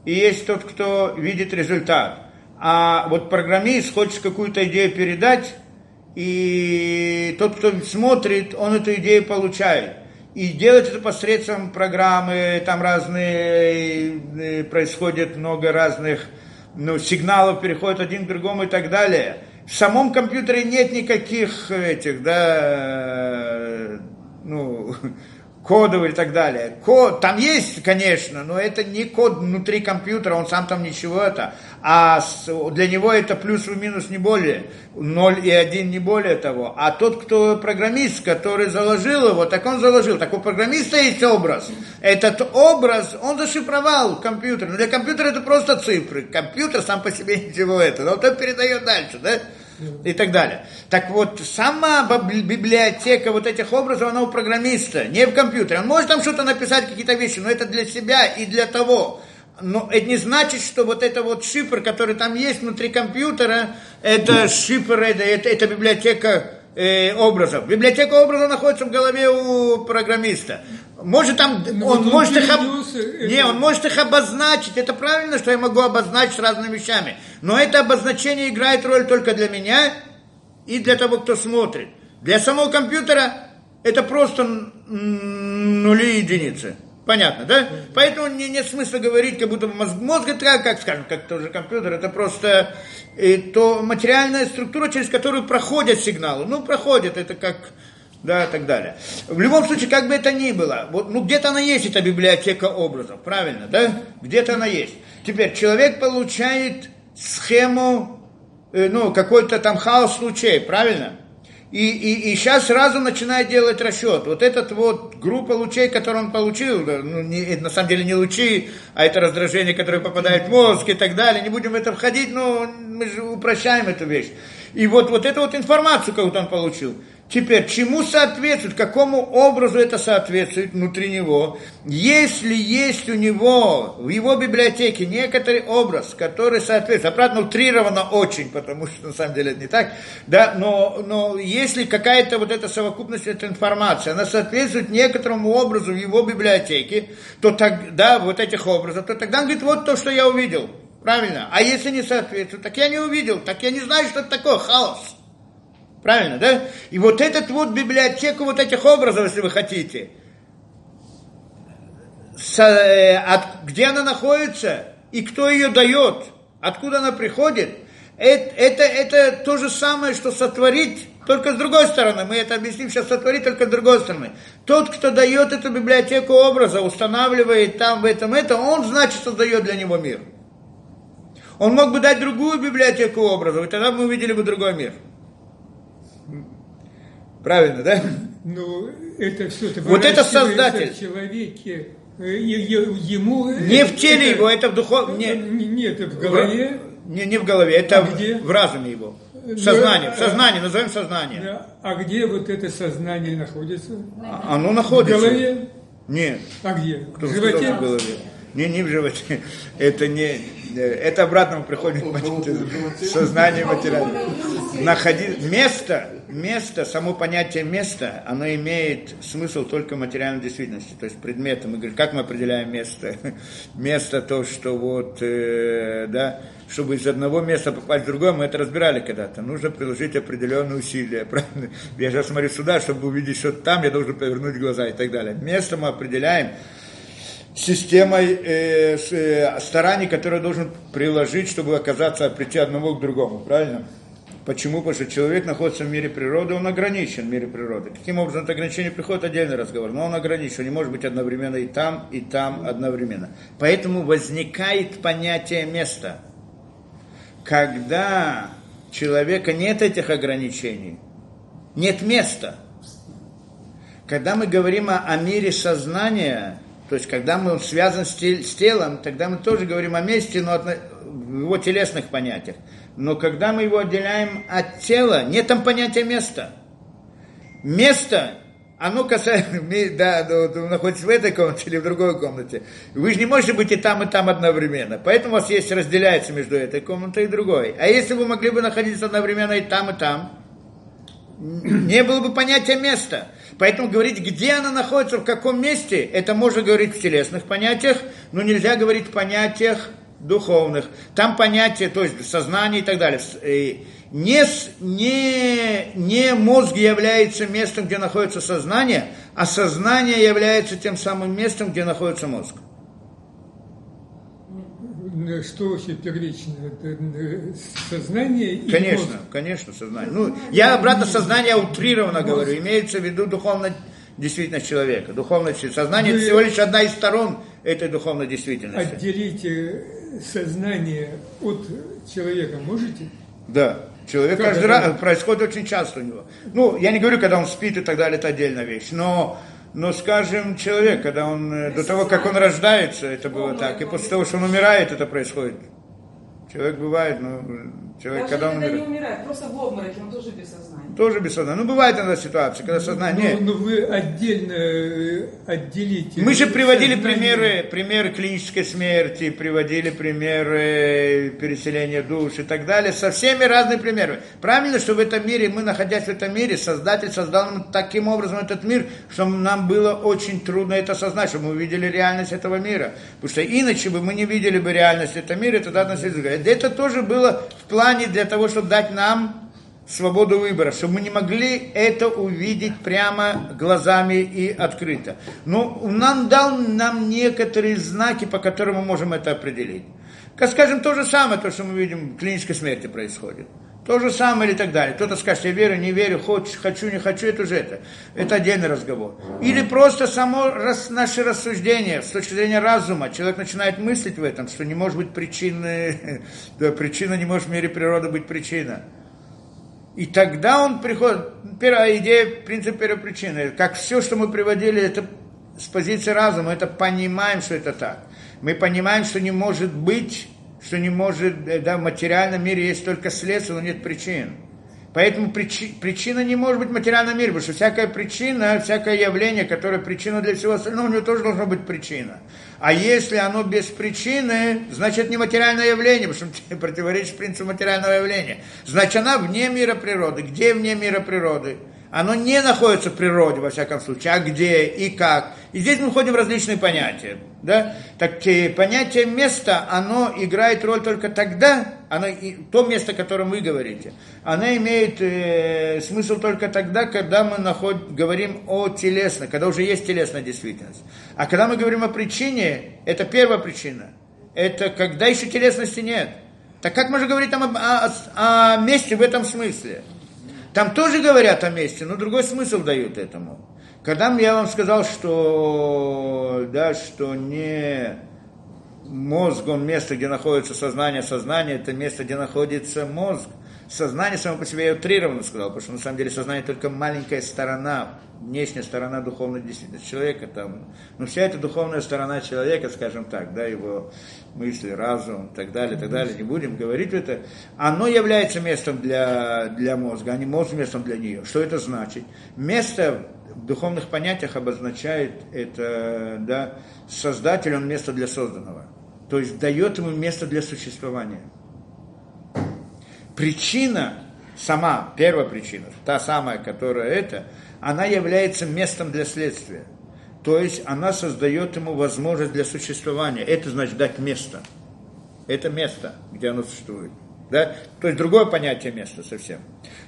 и есть тот, кто видит результат. А вот программист хочет какую-то идею передать, и тот, кто смотрит, он эту идею получает. И делать это посредством программы, там разные, э, происходит много разных ну, сигналов, переходят один к другому и так далее. В самом компьютере нет никаких этих, да, ну, кодов и так далее. Код, там есть, конечно, но это не код внутри компьютера, он сам там ничего это. А для него это плюс и минус не более, 0 и 1 не более того. А тот, кто программист, который заложил его, так он заложил. Так у программиста есть образ. Этот образ он зашифровал компьютер. Но для компьютера это просто цифры. Компьютер сам по себе ничего это. Но он передает дальше, да? И так далее. Так вот, сама библиотека вот этих образов, она у программиста, не в компьютере. Он может там что-то написать, какие-то вещи, но это для себя и для того. Но это не значит, что вот это вот шифр, который там есть внутри компьютера, это шифр, это, это, это библиотека э, образов. Библиотека образов находится в голове у программиста. Может там, Но ну, он вот может их, об... это... не, он может их обозначить. Это правильно, что я могу обозначить разными вещами. Но это обозначение играет роль только для меня и для того, кто смотрит. Для самого компьютера это просто нули и единицы. Понятно, да? Поэтому не, нет смысла говорить, как будто мозг, мозг это, как скажем, как тоже компьютер, это просто э, то материальная структура, через которую проходят сигналы. Ну, проходят, это как, да, и так далее. В любом случае, как бы это ни было, вот, ну, где-то она есть, эта библиотека образов, правильно, да? Где-то она есть. Теперь, человек получает схему, э, ну, какой-то там хаос лучей, правильно? И, и, и сейчас сразу начинает делать расчет. Вот этот вот группа лучей, которую он получил, ну, не, на самом деле не лучи, а это раздражение, которое попадает в мозг и так далее. Не будем в это входить, но мы же упрощаем эту вещь. И вот, вот эту вот информацию, какую-то он получил. Теперь, чему соответствует, какому образу это соответствует внутри него? Если есть у него в его библиотеке некоторый образ, который соответствует, обратно утрировано очень, потому что на самом деле это не так, да, но, но если какая-то вот эта совокупность этой информации, она соответствует некоторому образу в его библиотеке, то тогда, вот этих образов, то тогда он говорит, вот то, что я увидел. Правильно? А если не соответствует, так я не увидел, так я не знаю, что это такое хаос. Правильно, да? И вот этот вот библиотеку вот этих образов, если вы хотите, с, э, от, где она находится и кто ее дает, откуда она приходит, это, это, это то же самое, что сотворить, только с другой стороны. Мы это объясним сейчас, сотворить только с другой стороны. Тот, кто дает эту библиотеку образа, устанавливает там, в этом, это, он, значит, создает для него мир. Он мог бы дать другую библиотеку образов, и тогда мы увидели бы другой мир. Правильно, да? Ну, это все Вот это создатель. В человеке, э, ему... Не в теле это, его, это в духовном... Не, нет, это в голове. Не, не в голове, это а в, где? в разуме его. В сознании, в сознании, назовем сознание. Да. А где вот это сознание находится? А, оно находится. В голове? Нет. А где? Кто в животе? В голове. Не, не в животе. Это не, это обратно приходит сознание материальное. Находить место, место, само понятие места, оно имеет смысл только в материальной действительности, то есть предметом. Мы говорим, как мы определяем место? Место то, что вот, э, да, чтобы из одного места попасть в другое, мы это разбирали когда-то. Нужно приложить определенные усилия. Правильно? Я сейчас смотрю сюда, чтобы увидеть что там, я должен повернуть глаза и так далее. Место мы определяем системой э, э, стараний, которые должен приложить, чтобы оказаться, прийти одного к другому, правильно? Почему? Потому что человек находится в мире природы, он ограничен в мире природы. Каким образом это ограничение приходит, отдельный разговор. Но он ограничен, не может быть одновременно и там, и там одновременно. Поэтому возникает понятие места. Когда человека нет этих ограничений, нет места. Когда мы говорим о, о мире сознания, то есть, когда мы связан с, телом, тогда мы тоже говорим о месте, но в его телесных понятиях. Но когда мы его отделяем от тела, нет там понятия места. Место, оно касается, да, да, находится в этой комнате или в другой комнате. Вы же не можете быть и там, и там одновременно. Поэтому у вас есть, разделяется между этой комнатой и другой. А если вы могли бы находиться одновременно и там, и там, не было бы понятия места. Поэтому говорить, где она находится, в каком месте, это можно говорить в телесных понятиях, но нельзя говорить в понятиях духовных. Там понятие, то есть сознание и так далее. Не, не, не мозг является местом, где находится сознание, а сознание является тем самым местом, где находится мозг. Э, что вообще первично? Это э, сознание и Конечно, мозг? конечно, сознание. Ну, я обратно сознание утрированно говорю, имеется в виду духовная действительность человека. Духовное сознание Вы- это всего лишь одна из сторон этой духовной действительности. Отделить э, сознание от человека можете? Да. Человек Как каждый это? раз происходит очень часто у него. Ну, я не говорю, когда он спит и так далее, это отдельная вещь. Но, но скажем, человек, когда он, э, до того, как он рождается, это было так. И после того, что он умирает, это происходит. Человек бывает, ну, человек, Даже когда он когда не умирает, умирает, просто в обмороке, он тоже без сознания. Тоже без сознания. Ну, бывает иногда ситуация, когда сознание... Но, но вы отдельно э, отделите. Мы же приводили сознание. примеры, примеры клинической смерти, приводили примеры переселения душ и так далее, со всеми разными примерами. Правильно, что в этом мире, мы находясь в этом мире, Создатель создал нам таким образом этот мир, что нам было очень трудно это осознать, чтобы мы увидели реальность этого мира. Потому что иначе бы мы не видели бы реальность этого мира, и тогда относились Это тоже было в плане для того, чтобы дать нам свободу выбора, чтобы мы не могли это увидеть прямо глазами и открыто. Но нам дал нам некоторые знаки, по которым мы можем это определить. Скажем, то же самое, то, что мы видим клинической смерти происходит. То же самое или так далее. Кто-то скажет, я верю, не верю, хочу, не хочу, это уже это. Это отдельный разговор. Или просто само рас, наше рассуждение с точки зрения разума. Человек начинает мыслить в этом, что не может быть причины, да, причина не может в мире природы быть причина. И тогда он приходит, первая идея, принцип первопричины, как все, что мы приводили, это с позиции разума, это понимаем, что это так. Мы понимаем, что не может быть, что не может, э, да, в материальном мире есть только следствие, но нет причин. Поэтому причи- причина не может быть в материальном мире, потому что всякая причина, всякое явление, которое причина для всего остального, у него тоже должна быть причина. А если оно без причины, значит не материальное явление, потому что противоречит принципу материального явления. Значит, она вне мира природы. Где вне мира природы? Оно не находится в природе, во всяком случае. А где и как? И здесь мы входим в различные понятия. Да? Так э, понятие места, оно играет роль только тогда, оно, и, то место, о котором вы говорите, оно имеет э, смысл только тогда, когда мы наход, говорим о телесной, когда уже есть телесная действительность. А когда мы говорим о причине, это первая причина. Это когда еще телесности нет. Так как можно говорить там о, о- о месте в этом смысле? Там тоже говорят о месте, но другой смысл дают этому. Когда я вам сказал, что, да, что не мозг, он место, где находится сознание, сознание это место, где находится мозг. Сознание само по себе я утрированно сказал, потому что на самом деле сознание только маленькая сторона, внешняя сторона духовной действительности человека. Там, но вся эта духовная сторона человека, скажем так, да, его мысли, разум так далее, так далее, не будем говорить это, оно является местом для, для мозга, а не мозг местом для нее. Что это значит? Место в духовных понятиях обозначает это, да, создатель, он место для созданного. То есть дает ему место для существования. Причина, сама, первая причина, та самая, которая это, она является местом для следствия. То есть она создает ему возможность для существования. Это значит дать место. Это место, где оно существует. Да? То есть другое понятие места совсем.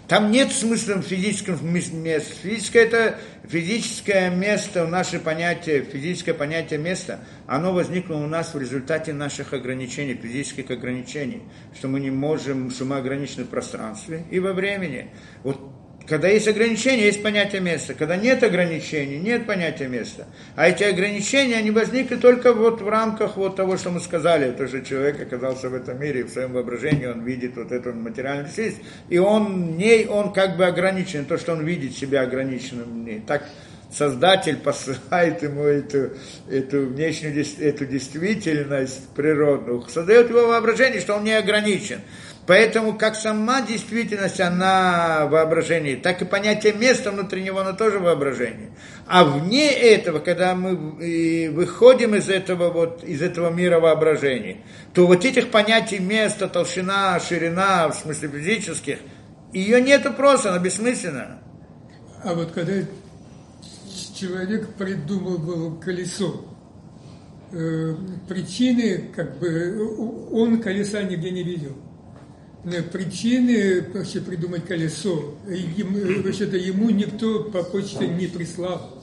Там нет смысла в физическом месте. Физическое это физическое место, наше понятие, физическое понятие места, оно возникло у нас в результате наших ограничений, физических ограничений, что мы не можем, что мы ограничены в пространстве и во времени. Вот когда есть ограничения, есть понятие места. Когда нет ограничений, нет понятия места. А эти ограничения, они возникли только вот в рамках вот того, что мы сказали. То, что человек оказался в этом мире, и в своем воображении он видит вот эту материальную действительность. И он ней, он как бы ограничен. То, что он видит себя ограниченным в ней. Так Создатель посылает ему эту, эту внешнюю эту действительность природную, создает его воображение, что он не ограничен. Поэтому как сама действительность, она воображение, так и понятие места внутри него, оно тоже воображение. А вне этого, когда мы выходим из этого, вот, из этого мира воображения, то вот этих понятий места, толщина, ширина, в смысле физических, ее нету просто, она бессмысленна. А вот когда человек придумал колесо, э, причины, как бы, он колеса нигде не видел. Э, Причины вообще придумать колесо, вообще-то ему никто по почте не прислал.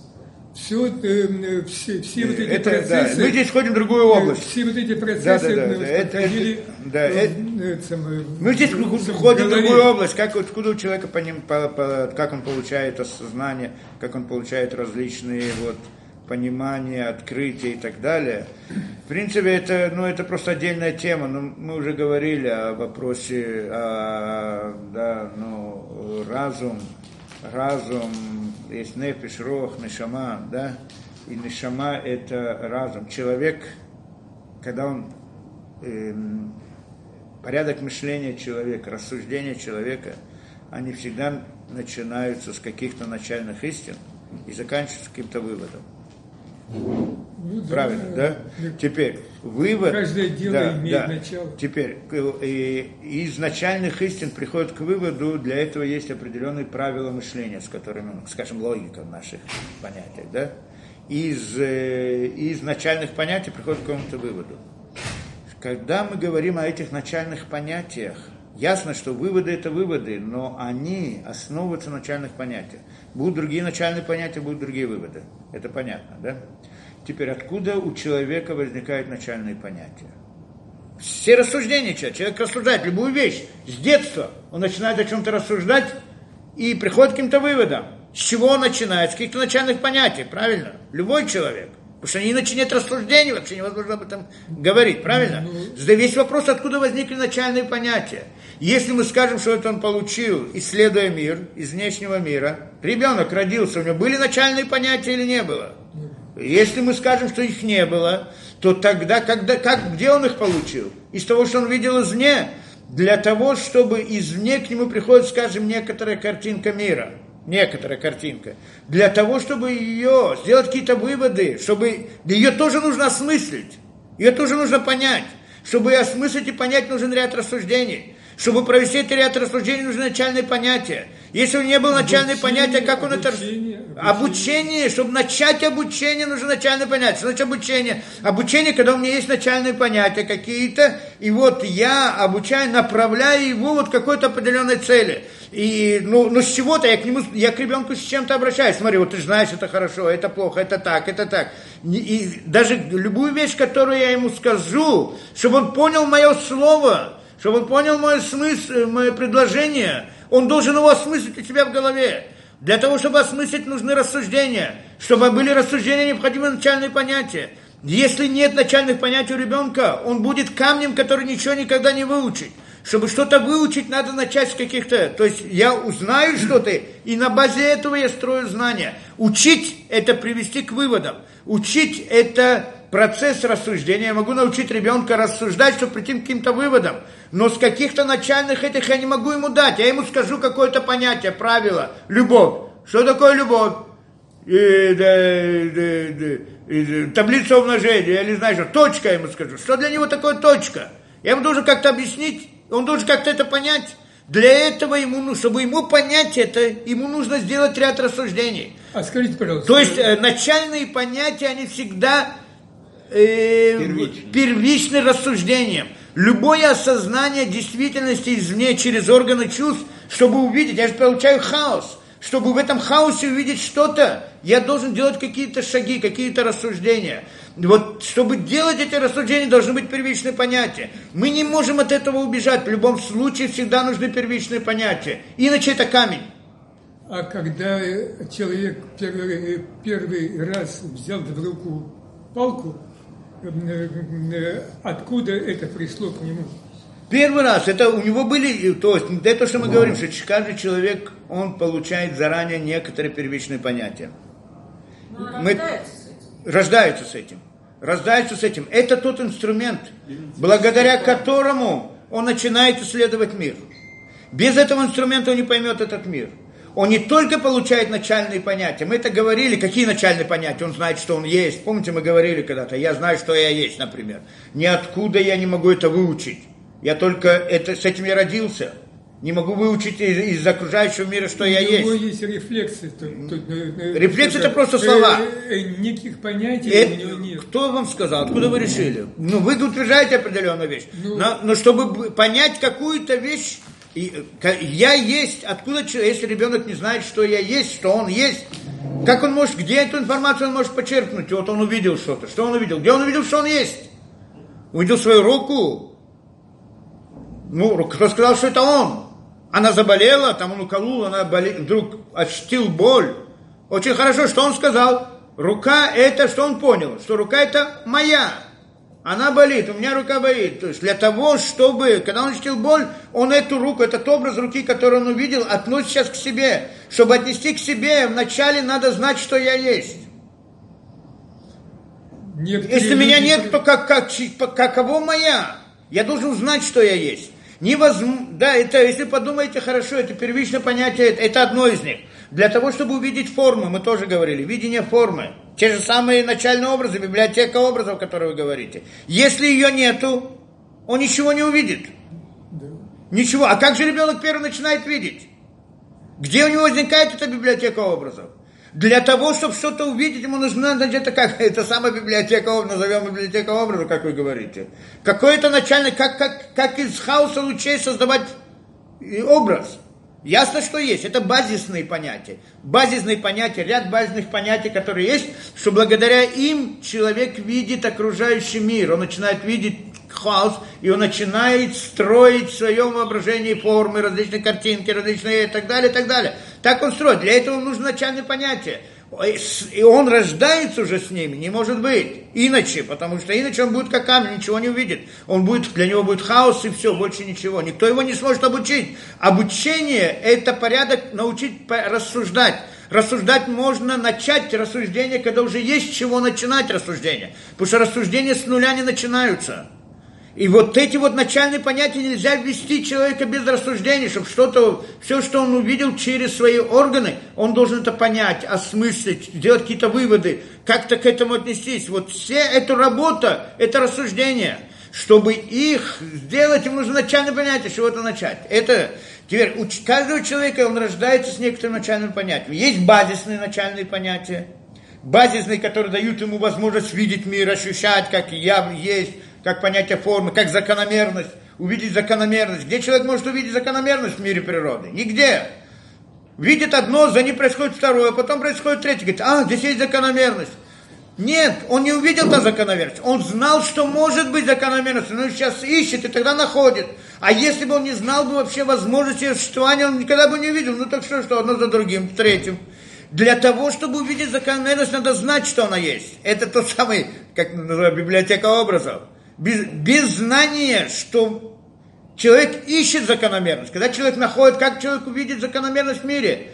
все, э, все, все вот эти это, процессы... Да. Мы здесь входим в другую область. Все вот эти процессы Да, да, да, Это- это- да, э, это- э, самое, Мы здесь входим в другую область, как, откуда у человека по ним, по- по- как он получает осознание, как он получает различные вот, понимания, открытия и так далее. В принципе, это, ну, это просто отдельная тема. Но мы уже говорили о вопросе, о, да, ну, разум, разум, есть нефиш, рох, нешама, да, и нешама – это разум. Человек, когда он эм, порядок мышления человека, рассуждения человека, они всегда начинаются с каких-то начальных истин и заканчиваются каким-то выводом. Ну, да, Правильно, да? Теперь вывод. Каждое дело да, имеет да. начало. Теперь к- и- из начальных истин приходит к выводу, для этого есть определенные правила мышления, с которыми, ну, скажем, логика в наших понятиях, да? Из, э, из начальных понятий приходит к какому-то выводу. Когда мы говорим о этих начальных понятиях, ясно, что выводы это выводы, но они основываются на начальных понятиях. Будут другие начальные понятия, будут другие выводы. Это понятно, да? Теперь, откуда у человека возникают начальные понятия? Все рассуждения человека. Человек рассуждает любую вещь. С детства он начинает о чем-то рассуждать и приходит к каким-то выводам. С чего он начинает? С каких-то начальных понятий, правильно? Любой человек. Потому что иначе нет рассуждений, вообще невозможно об этом говорить, правильно? Да весь вопрос, откуда возникли начальные понятия. Если мы скажем, что это он получил, исследуя мир, из внешнего мира, ребенок родился, у него были начальные понятия или не было? Если мы скажем, что их не было, то тогда, когда, как, где он их получил? Из того, что он видел извне, для того, чтобы извне к нему приходит, скажем, некоторая картинка мира, некоторая картинка, для того, чтобы ее, сделать какие-то выводы, чтобы ее тоже нужно осмыслить, ее тоже нужно понять. Чтобы ее осмыслить и понять, нужен ряд рассуждений. Чтобы провести этот ряд рассуждений, нужны начальные понятия. Если у него не было начальные понятия, как он это... обучение, Обучение, чтобы начать обучение, нужно начальное понятие. Что значит обучение? Обучение, когда у меня есть начальные понятия какие-то, и вот я обучаю, направляю его вот к какой-то определенной цели. И, ну, ну с чего-то я к нему, я к ребенку с чем-то обращаюсь. Смотри, вот ты знаешь, это хорошо, это плохо, это так, это так. И даже любую вещь, которую я ему скажу, чтобы он понял мое слово, чтобы он понял мой смысл, мое предложение, он должен его осмыслить у себя в голове. Для того, чтобы осмыслить, нужны рассуждения. Чтобы были рассуждения, необходимы начальные понятия. Если нет начальных понятий у ребенка, он будет камнем, который ничего никогда не выучит. Чтобы что-то выучить, надо начать с каких-то... То есть я узнаю что-то, и на базе этого я строю знания. Учить – это привести к выводам. Учить – это процесс рассуждения. Я могу научить ребенка рассуждать, чтобы прийти к каким-то выводам. Но с каких-то начальных этих я не могу ему дать. Я ему скажу какое-то понятие, правило. Любовь. Что такое любовь? И, да, да, да, и, таблица умножения, я не знаю, что точка я ему скажу. Что для него такое точка? Я ему должен как-то объяснить, он должен как-то это понять. Для этого ему, ну, чтобы ему понять это, ему нужно сделать ряд рассуждений. А скажите, пожалуйста. То есть э, начальные понятия, они всегда э, Первичны. первичны рассуждением. Любое осознание действительности извне через органы чувств, чтобы увидеть, я же получаю хаос. Чтобы в этом хаосе увидеть что-то, я должен делать какие-то шаги, какие-то рассуждения. Вот, чтобы делать эти рассуждения, должны быть первичные понятия. Мы не можем от этого убежать. В любом случае всегда нужны первичные понятия. Иначе это камень. А когда э, человек первый, э, первый раз взял в руку палку, откуда это пришло к нему? Первый раз, это у него были, то есть это, что мы говорим, что каждый человек, он получает заранее некоторые первичные понятия. Ну, Мы- рождается с этим. Рождаются с этим. Рождаются с этим. Это тот инструмент, благодаря которому он начинает исследовать мир. Без этого инструмента он не поймет этот мир. Он не только получает начальные понятия. Мы это говорили, какие начальные понятия. Он знает, что он есть. Помните, мы говорили когда-то, я знаю, что я есть, например. Ниоткуда я не могу это выучить. Я только это, с этим я родился. Не могу выучить из, из окружающего мира, что я У него есть. есть рефлексы. э, э, Рефлекс это просто слова. э, э, Никаких понятий Это- у него нет. кто вам сказал? Откуда вы решили? Ну, вы утверждаете определенную вещь. Ну- но, но чтобы понять какую-то вещь, э, я есть, откуда если ребенок не знает, что я есть, что он есть, Как он может, где эту информацию он может почерпнуть? Вот он увидел что-то. Что он увидел? Где он увидел, что он есть? Увидел свою руку. Ну, кто сказал, что это он? Она заболела, там он уколол, она боле... вдруг ощутил боль. Очень хорошо, что он сказал? Рука это, что он понял? Что рука это моя. Она болит, у меня рука болит. То есть для того, чтобы, когда он ощутил боль, он эту руку, этот образ руки, который он увидел, относит сейчас к себе. Чтобы отнести к себе, вначале надо знать, что я есть. Некоторые Если меня люди- нет, то как, как, каково моя? Я должен знать, что я есть. Невозможно, да, это, если подумаете хорошо, это первичное понятие, это, это одно из них. Для того, чтобы увидеть формы, мы тоже говорили, видение формы. Те же самые начальные образы, библиотека образов, о которой вы говорите. Если ее нету, он ничего не увидит. Да. Ничего. А как же ребенок первый начинает видеть? Где у него возникает эта библиотека образов? Для того, чтобы что-то увидеть, ему нужна где-то как, это самая библиотека назовем библиотека образов, как вы говорите. Какое-то начальное, как, как, как из хаоса лучей создавать и образ. Ясно, что есть. Это базисные понятия. Базисные понятия, ряд базисных понятий, которые есть, что благодаря им человек видит окружающий мир. Он начинает видеть хаос, и он начинает строить в своем воображении формы, различные картинки, различные и так далее, и так далее. Так он строит. Для этого нужно начальное понятие. И он рождается уже с ними, не может быть. Иначе, потому что иначе он будет как камень, ничего не увидит. Он будет, для него будет хаос и все, больше ничего. Никто его не сможет обучить. Обучение – это порядок научить рассуждать. Рассуждать можно начать рассуждение, когда уже есть чего начинать рассуждение. Потому что рассуждения с нуля не начинаются. И вот эти вот начальные понятия нельзя ввести человека без рассуждений, чтобы что-то, все, что он увидел через свои органы, он должен это понять, осмыслить, сделать какие-то выводы, как-то к этому отнестись. Вот вся эта работа, это рассуждение. Чтобы их сделать, ему нужно начальное понятие, с чего-то начать. Это теперь у каждого человека он рождается с некоторым начальным понятием. Есть базисные начальные понятия, базисные, которые дают ему возможность видеть мир, ощущать, как я есть, как понятие формы, как закономерность, увидеть закономерность. Где человек может увидеть закономерность в мире природы? Нигде. Видит одно, за ним происходит второе, потом происходит третье. Говорит, а, здесь есть закономерность. Нет, он не увидел та закономерность. Он знал, что может быть закономерность, но сейчас ищет и тогда находит. А если бы он не знал бы вообще возможности существования, он никогда бы не увидел. Ну так что, что, одно за другим, третьим. Для того, чтобы увидеть закономерность, надо знать, что она есть. Это тот самый, как называют, библиотека образов. Без, без знания, что человек ищет закономерность. Когда человек находит, как человек увидит закономерность в мире,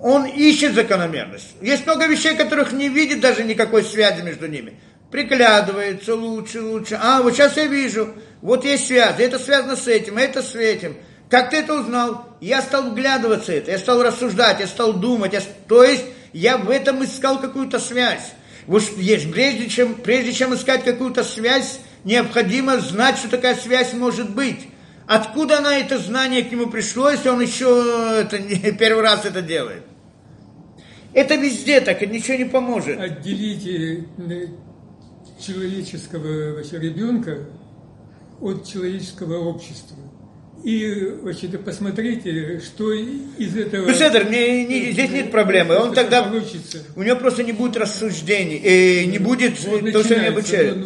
он ищет закономерность. Есть много вещей, которых не видит даже никакой связи между ними. Приглядывается лучше, лучше. А, вот сейчас я вижу, вот есть связь, это связано с этим, это с этим. Как ты это узнал? Я стал вглядываться это, я стал рассуждать, я стал думать. Я, то есть я в этом искал какую-то связь. Вот есть, прежде чем, прежде чем искать какую-то связь, необходимо знать, что такая связь может быть. Откуда она это знание к нему пришло, если он еще это, не, первый раз это делает? Это везде так, это ничего не поможет. Отделите э, человеческого вообще ребенка от человеческого общества. И вообще-то посмотрите, что из этого... Ну, Седер, не- не- здесь нет проблемы. Он тогда... получится. У него просто не будет рассуждений, э, не будет Вот то, что не начинается, обучает.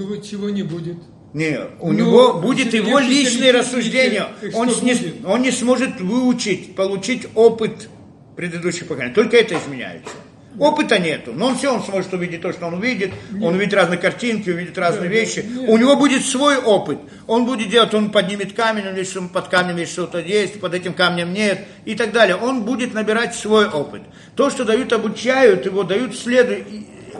Ну, вот чего не будет. Не, у Ну, него будет его рассуждения. что Он, не, он не сможет выучить, получить опыт предыдущих поколений. Только это изменяется. Опыта нету, но он все, он сможет увидеть то, что он увидит, он увидит разные картинки, увидит разные Да, вещи. нет. У него будет свой опыт. Он будет делать, он поднимет камень, он видит, что под камнем есть что-то есть, под этим камнем нет и так далее. Он будет набирать свой опыт. То, что дают, обучают его, дают следу,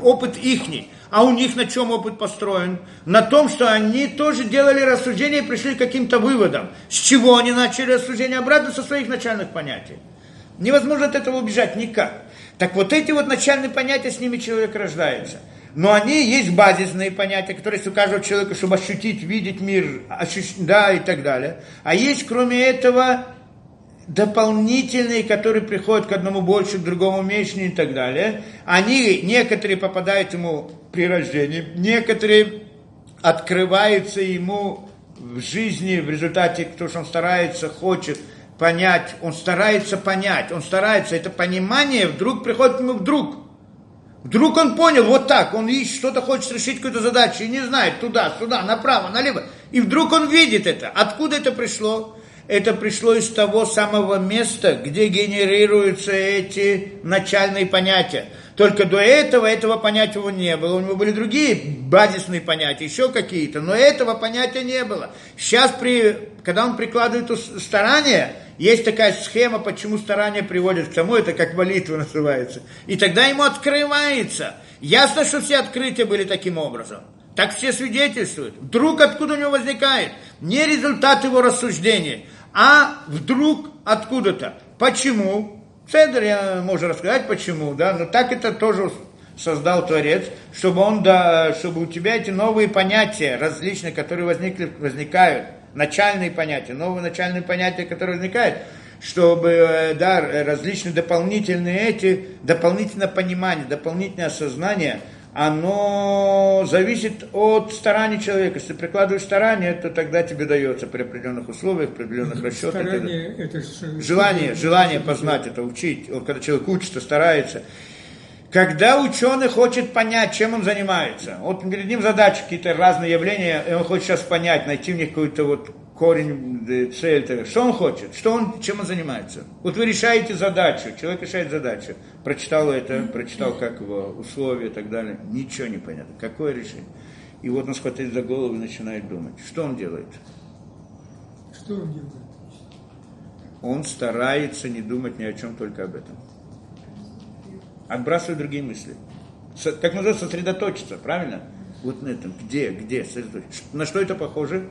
опыт ихний. А у них на чем опыт построен? На том, что они тоже делали рассуждения и пришли к каким-то выводам. С чего они начали рассуждения? Обратно со своих начальных понятий. Невозможно от этого убежать никак. Так вот эти вот начальные понятия, с ними человек рождается. Но они есть базисные понятия, которые есть у каждого человека, чтобы ощутить, видеть мир, ощущ- да, и так далее. А есть, кроме этого, дополнительные, которые приходят к одному больше, к другому меньше и так далее. Они, некоторые попадают ему при рождении, некоторые открываются ему в жизни в результате, то, что он старается, хочет, понять, он старается понять, он старается, это понимание вдруг приходит к нему вдруг. Вдруг он понял, вот так, он ищет, что-то хочет решить какую-то задачу и не знает, туда, сюда, направо, налево. И вдруг он видит это. Откуда это пришло? Это пришло из того самого места, где генерируются эти начальные понятия. Только до этого этого понятия у него не было. У него были другие базисные понятия, еще какие-то, но этого понятия не было. Сейчас, при, когда он прикладывает старание, есть такая схема, почему старание приводит к тому, это как молитва называется. И тогда ему открывается. Ясно, что все открытия были таким образом. Так все свидетельствуют. Вдруг откуда у него возникает? Не результат его рассуждения, а вдруг откуда-то. Почему? Цедр я могу рассказать почему, да, но так это тоже создал Творец, чтобы он, да, чтобы у тебя эти новые понятия различные, которые возникли, возникают, начальные понятия, новые начальные понятия, которые возникают, чтобы, э, да, различные дополнительные эти, дополнительное понимание, дополнительное осознание – оно зависит от старания человека. Если ты прикладываешь старание, то тогда тебе дается при определенных условиях, при определенных расчетах. Старание, это, это желание, желание познать это, учить. Когда человек учится, старается. Когда ученый хочет понять, чем он занимается, вот перед ним задачи, какие-то разные явления, и он хочет сейчас понять, найти в них какую-то вот корень, цель, что он хочет, что он, чем он занимается. Вот вы решаете задачу, человек решает задачу, прочитал это, прочитал как его условия и так далее, ничего не понятно, какое решение. И вот он схватит за голову и начинает думать, что он делает. Что он делает? Он старается не думать ни о чем, только об этом. Отбрасывает другие мысли. Как называется, сосредоточиться, правильно? Вот на этом, где, где, на что это похоже?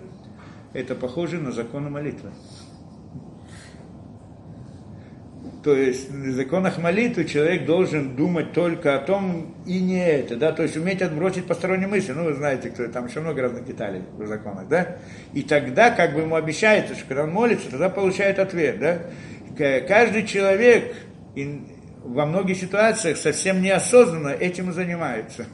это похоже на законы молитвы. То есть в законах молитвы человек должен думать только о том и не это, да, то есть уметь отбросить посторонние мысли. Ну, вы знаете, кто там еще много разных деталей в законах, да. И тогда как бы ему обещается, что когда он молится, тогда получает ответ, да. Каждый человек во многих ситуациях совсем неосознанно этим и занимается.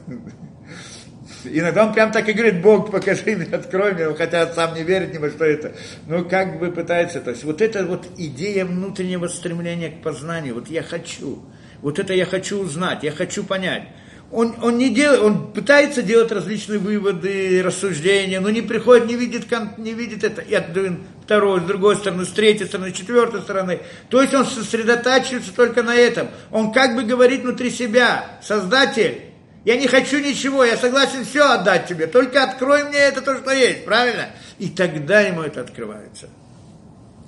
Иногда он прям так и говорит, Бог, покажи мне, открой мне, хотя сам не верит ни во что это. Но как бы пытается, то есть вот эта вот идея внутреннего стремления к познанию, вот я хочу, вот это я хочу узнать, я хочу понять. Он, он не делает, он пытается делать различные выводы, рассуждения, но не приходит, не видит, не видит это и от второй, с другой стороны, с третьей стороны, с четвертой стороны. То есть он сосредотачивается только на этом. Он как бы говорит внутри себя, Создатель, я не хочу ничего, я согласен все отдать тебе, только открой мне это то, что есть, правильно? И тогда ему это открывается.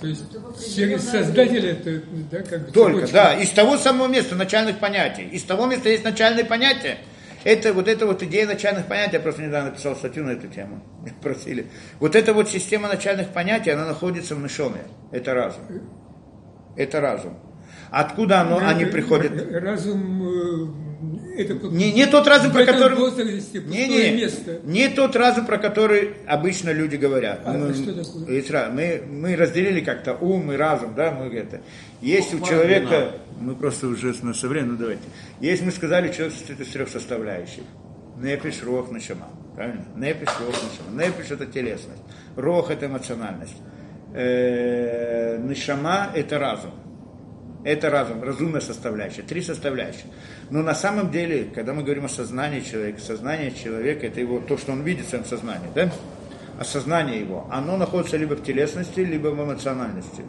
То есть через Создателя это, да, как бы Только, цепочка. да, из того самого места начальных понятий. Из того места есть начальные понятия. Это вот эта вот идея начальных понятий, я просто недавно написал статью на эту тему, просили. Вот эта вот система начальных понятий, она находится в Нишоме. Это разум. Это разум. Откуда оно, они приходят? Разум э, это не, не тот разум, про который... Возрасте, не, не, место. не тот разум, про который обычно люди говорят. А, мы, что такое? Мы, мы разделили как-то ум и разум, да, мы это. Есть у человека, мы просто уже на современном, ну давайте. Есть, мы сказали, человек состоит из трех составляющих. Непиш, рох, нашама. Правильно? Непиш, рох, нашама. Непиш – это телесность. Рох – это эмоциональность. Э, нашама – это разум это разум, разумная составляющая, три составляющие. Но на самом деле, когда мы говорим о сознании человека, сознание человека, это его, то, что он видит в своем сознании, да? Осознание его, оно находится либо в телесности, либо в эмоциональности.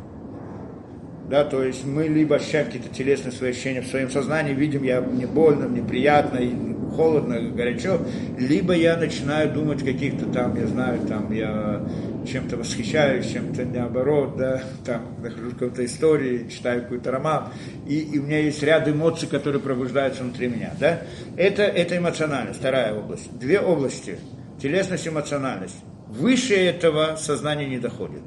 Да, то есть мы либо ощущаем какие-то телесные свои ощущения в своем сознании, видим, я, мне больно, мне приятно, холодно, горячо, либо я начинаю думать каких-то там, я знаю, там я чем-то восхищаюсь, чем-то наоборот, да, там нахожусь в какой-то истории, читаю какой-то роман, и, и у меня есть ряд эмоций, которые пробуждаются внутри меня, да. Это, это эмоциональность, вторая область. Две области, телесность и эмоциональность. Выше этого сознание не доходит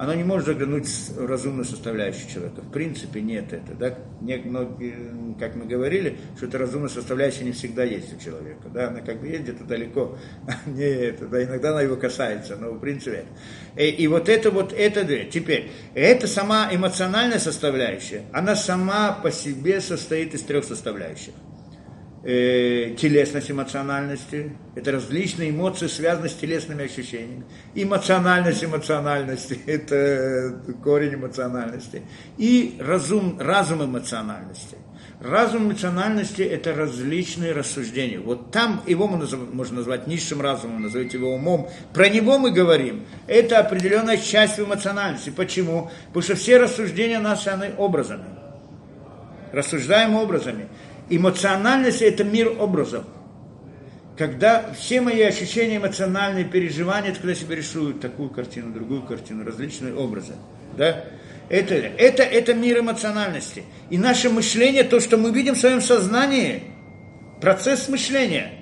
оно не может заглянуть в разумную составляющую человека. В принципе, нет это. Да? Не, но, как мы говорили, что эта разумная составляющая не всегда есть у человека. Да? Она как бы есть где-то далеко, не это, да? иногда она его касается, но в принципе. И, и вот это вот, это две. Теперь, это сама эмоциональная составляющая, она сама по себе состоит из трех составляющих. Э, телесность эмоциональности. Это различные эмоции, связанные с телесными ощущениями. Эмоциональность эмоциональности – это корень эмоциональности. И разум, разум эмоциональности. Разум эмоциональности – это различные рассуждения. Вот там его можно назвать низшим разумом, назовите его умом. Про него мы говорим. Это определенная часть эмоциональности. Почему? Потому что все рассуждения наши, образами. Рассуждаем образами. Эмоциональность – это мир образов. Когда все мои ощущения эмоциональные, переживания, когда себе рисую такую картину, другую картину, различные образы. Да? Это, это, это мир эмоциональности. И наше мышление, то, что мы видим в своем сознании, процесс мышления –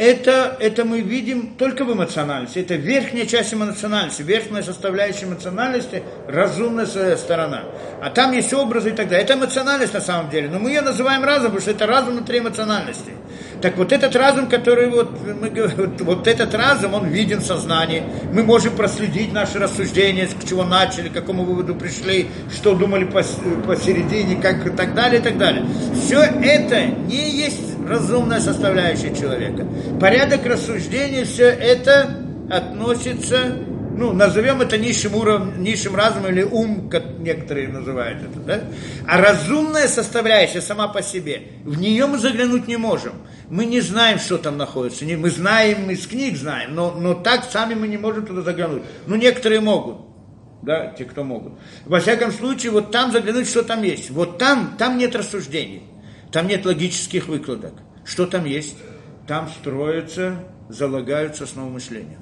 это, это мы видим только в эмоциональности. Это верхняя часть эмоциональности, верхняя составляющая эмоциональности, разумная сторона. А там есть образы и так далее. Это эмоциональность на самом деле. Но мы ее называем разум, потому что это разум внутри эмоциональности. Так вот этот разум, который вот, мы, вот, этот разум, он виден в сознании. Мы можем проследить наши рассуждения, с чего начали, к какому выводу пришли, что думали посередине, как и так далее, и так далее. Все это не есть разумная составляющая человека. Порядок рассуждения, все это относится, ну, назовем это низшим уровнем, низшим разумом или ум, как некоторые называют это, да? А разумная составляющая сама по себе, в нее мы заглянуть не можем. Мы не знаем, что там находится. Мы знаем, из книг знаем, но, но так сами мы не можем туда заглянуть. Ну, некоторые могут да, те, кто могут. Во всяком случае, вот там заглянуть, что там есть. Вот там, там нет рассуждений. Там нет логических выкладок. Что там есть? Там строятся, залагаются основы мышления.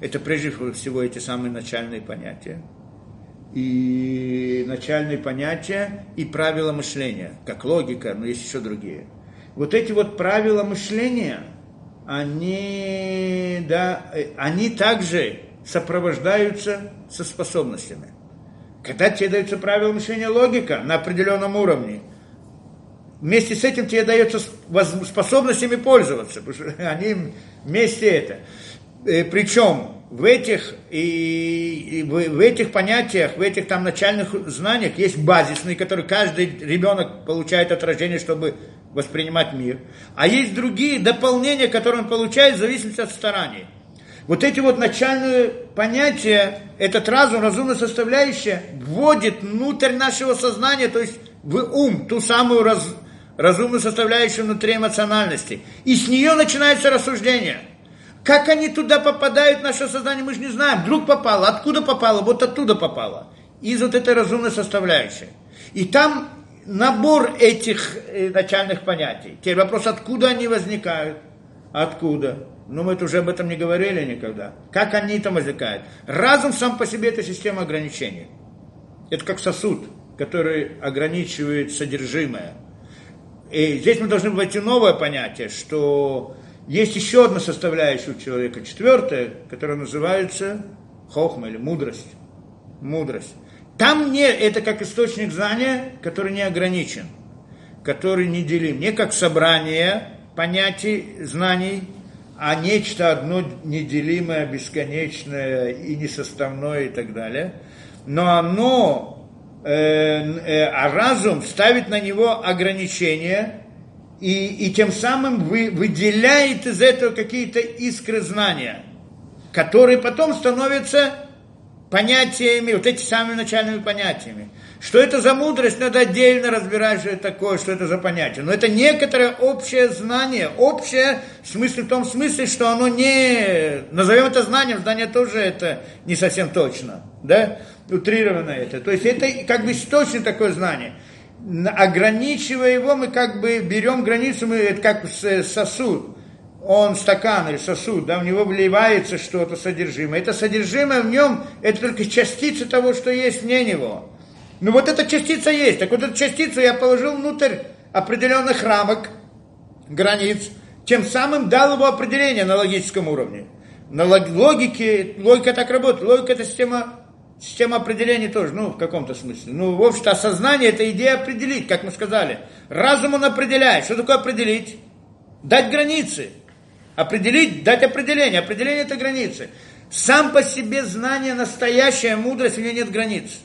Это прежде всего эти самые начальные понятия. И начальные понятия и правила мышления, как логика, но есть еще другие. Вот эти вот правила мышления, они, да, они также сопровождаются со способностями. Когда тебе дается правила мышления логика на определенном уровне – вместе с этим тебе дается способность ими пользоваться, потому что они вместе это. Э, Причем в этих, и, и в, в этих понятиях, в этих там начальных знаниях есть базисные, которые каждый ребенок получает от рождения, чтобы воспринимать мир. А есть другие дополнения, которые он получает в зависимости от стараний. Вот эти вот начальные понятия, этот разум, разумная составляющая, вводит внутрь нашего сознания, то есть в ум, ту самую раз, разумную составляющую внутри эмоциональности. И с нее начинается рассуждение. Как они туда попадают в наше сознание, мы же не знаем. Вдруг попало, откуда попало, вот оттуда попало. Из вот этой разумной составляющей. И там набор этих э, начальных понятий. Теперь вопрос, откуда они возникают? Откуда? Ну, мы уже об этом не говорили никогда. Как они там возникают? Разум сам по себе это система ограничений. Это как сосуд, который ограничивает содержимое. И здесь мы должны войти новое понятие, что есть еще одна составляющая у человека, четвертая, которая называется хохма или мудрость. Мудрость. Там не, это как источник знания, который не ограничен, который не делим. Не как собрание понятий, знаний, а нечто одно неделимое, бесконечное и несоставное и так далее. Но оно а разум ставит на него ограничения и, и тем самым вы, выделяет из этого какие-то искры знания, которые потом становятся понятиями, вот эти самыми начальными понятиями. Что это за мудрость, надо отдельно разбирать, что это такое, что это за понятие. Но это некоторое общее знание, общее в смысле, в том смысле, что оно не... Назовем это знанием, знание тоже это не совсем точно, да? утрировано это. То есть это как бы источник такое знание. Ограничивая его, мы как бы берем границу, мы, это как сосуд. Он стакан или сосуд, да, в него вливается что-то содержимое. Это содержимое в нем, это только частица того, что есть вне него. Ну вот эта частица есть. Так вот эту частицу я положил внутрь определенных рамок, границ, тем самым дал его определение на логическом уровне. На логике, логика так работает. Логика это система Система определений тоже, ну, в каком-то смысле. Ну, в общем-то, осознание – это идея определить, как мы сказали. Разум он определяет. Что такое определить? Дать границы. Определить, дать определение. Определение – это границы. Сам по себе знание, настоящая мудрость, у нее нет границ.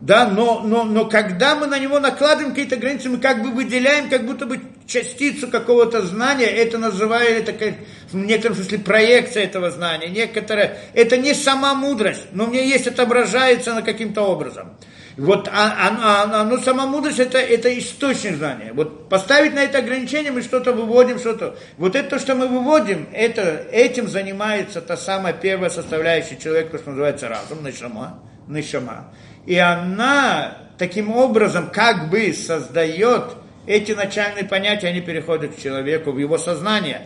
Да, но, но, но когда мы на него накладываем какие-то границы, мы как бы выделяем как будто бы частицу какого-то знания, это называют, это как, в некотором смысле проекция этого знания, некоторое, это не сама мудрость, но мне есть отображается на каким-то образом. Вот а, а, а, ну, сама мудрость это, это источник знания. Вот поставить на это ограничение, мы что-то выводим, что-то. Вот это, что мы выводим, это, этим занимается та самая первая составляющая человека, что называется разум, нишама, нишама. И она таким образом как бы создает эти начальные понятия, они переходят к человеку, в его сознание.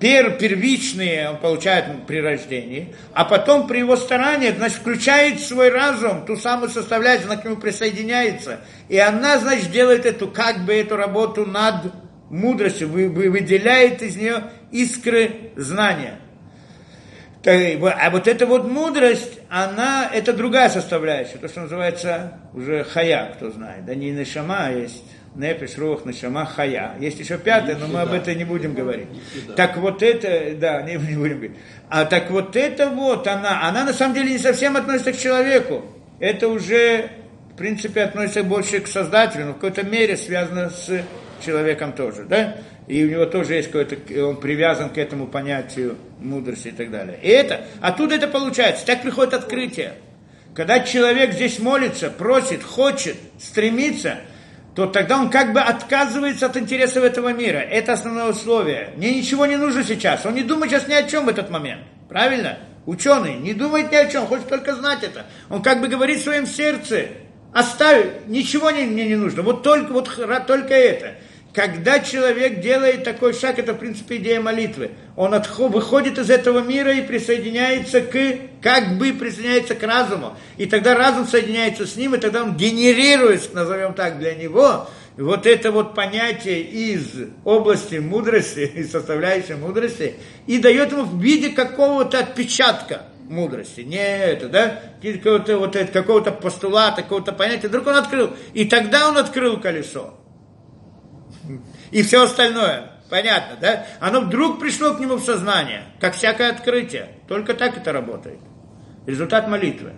Пер, первичные он получает при рождении, а потом при его старании, значит, включает свой разум, ту самую составляющую, она к нему присоединяется. И она, значит, делает эту, как бы эту работу над мудростью, вы, вы, выделяет из нее искры знания. А вот эта вот мудрость, она, это другая составляющая, то, что называется уже хая, кто знает, да не нашама, а есть Непиш, Рух, Нашама, Хая. Есть еще пятое, но мы об этом не будем говорить. Так вот это, да, не, не будем говорить. А так вот это вот, она, она на самом деле не совсем относится к человеку. Это уже, в принципе, относится больше к Создателю, но в какой-то мере связано с человеком тоже, да? И у него тоже есть какой-то, он привязан к этому понятию мудрости и так далее. И это, оттуда это получается. Так приходит открытие. Когда человек здесь молится, просит, хочет, стремится – то тогда он как бы отказывается от интересов этого мира. Это основное условие. Мне ничего не нужно сейчас. Он не думает сейчас ни о чем в этот момент. Правильно? Ученый не думает ни о чем, хочет только знать это. Он как бы говорит в своем сердце, оставь, ничего мне не, нужно, вот только, вот, только это. Когда человек делает такой шаг, это в принципе идея молитвы. Он отход, выходит из этого мира и присоединяется к, как бы присоединяется к разуму. И тогда разум соединяется с ним, и тогда он генерирует, назовем так, для него, вот это вот понятие из области мудрости, из составляющей мудрости, и дает ему в виде какого-то отпечатка мудрости. Не это, да? Какого-то, вот это, какого-то постулата, какого-то понятия. Вдруг он открыл. И тогда он открыл колесо и все остальное. Понятно, да? Оно вдруг пришло к нему в сознание, как всякое открытие. Только так это работает. Результат молитвы.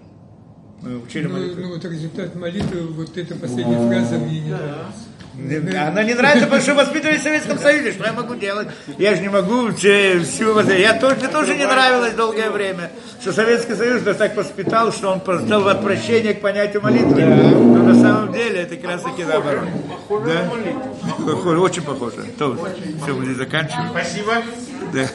Мы учили ну, молитву. Ну, вот результат молитвы, вот эта последняя фраза мне не нравится. Она не нравится, потому что воспитывали в Советском Союзе. Что я могу делать? Я же не могу всю... Я тоже, мне тоже не нравилось долгое время, что Советский Союз нас так воспитал, что он стал отвращение к понятию молитвы. Но на самом деле это как раз таки наоборот. Да? Похоже, очень похоже. То, все, будем заканчивать. Спасибо. Да.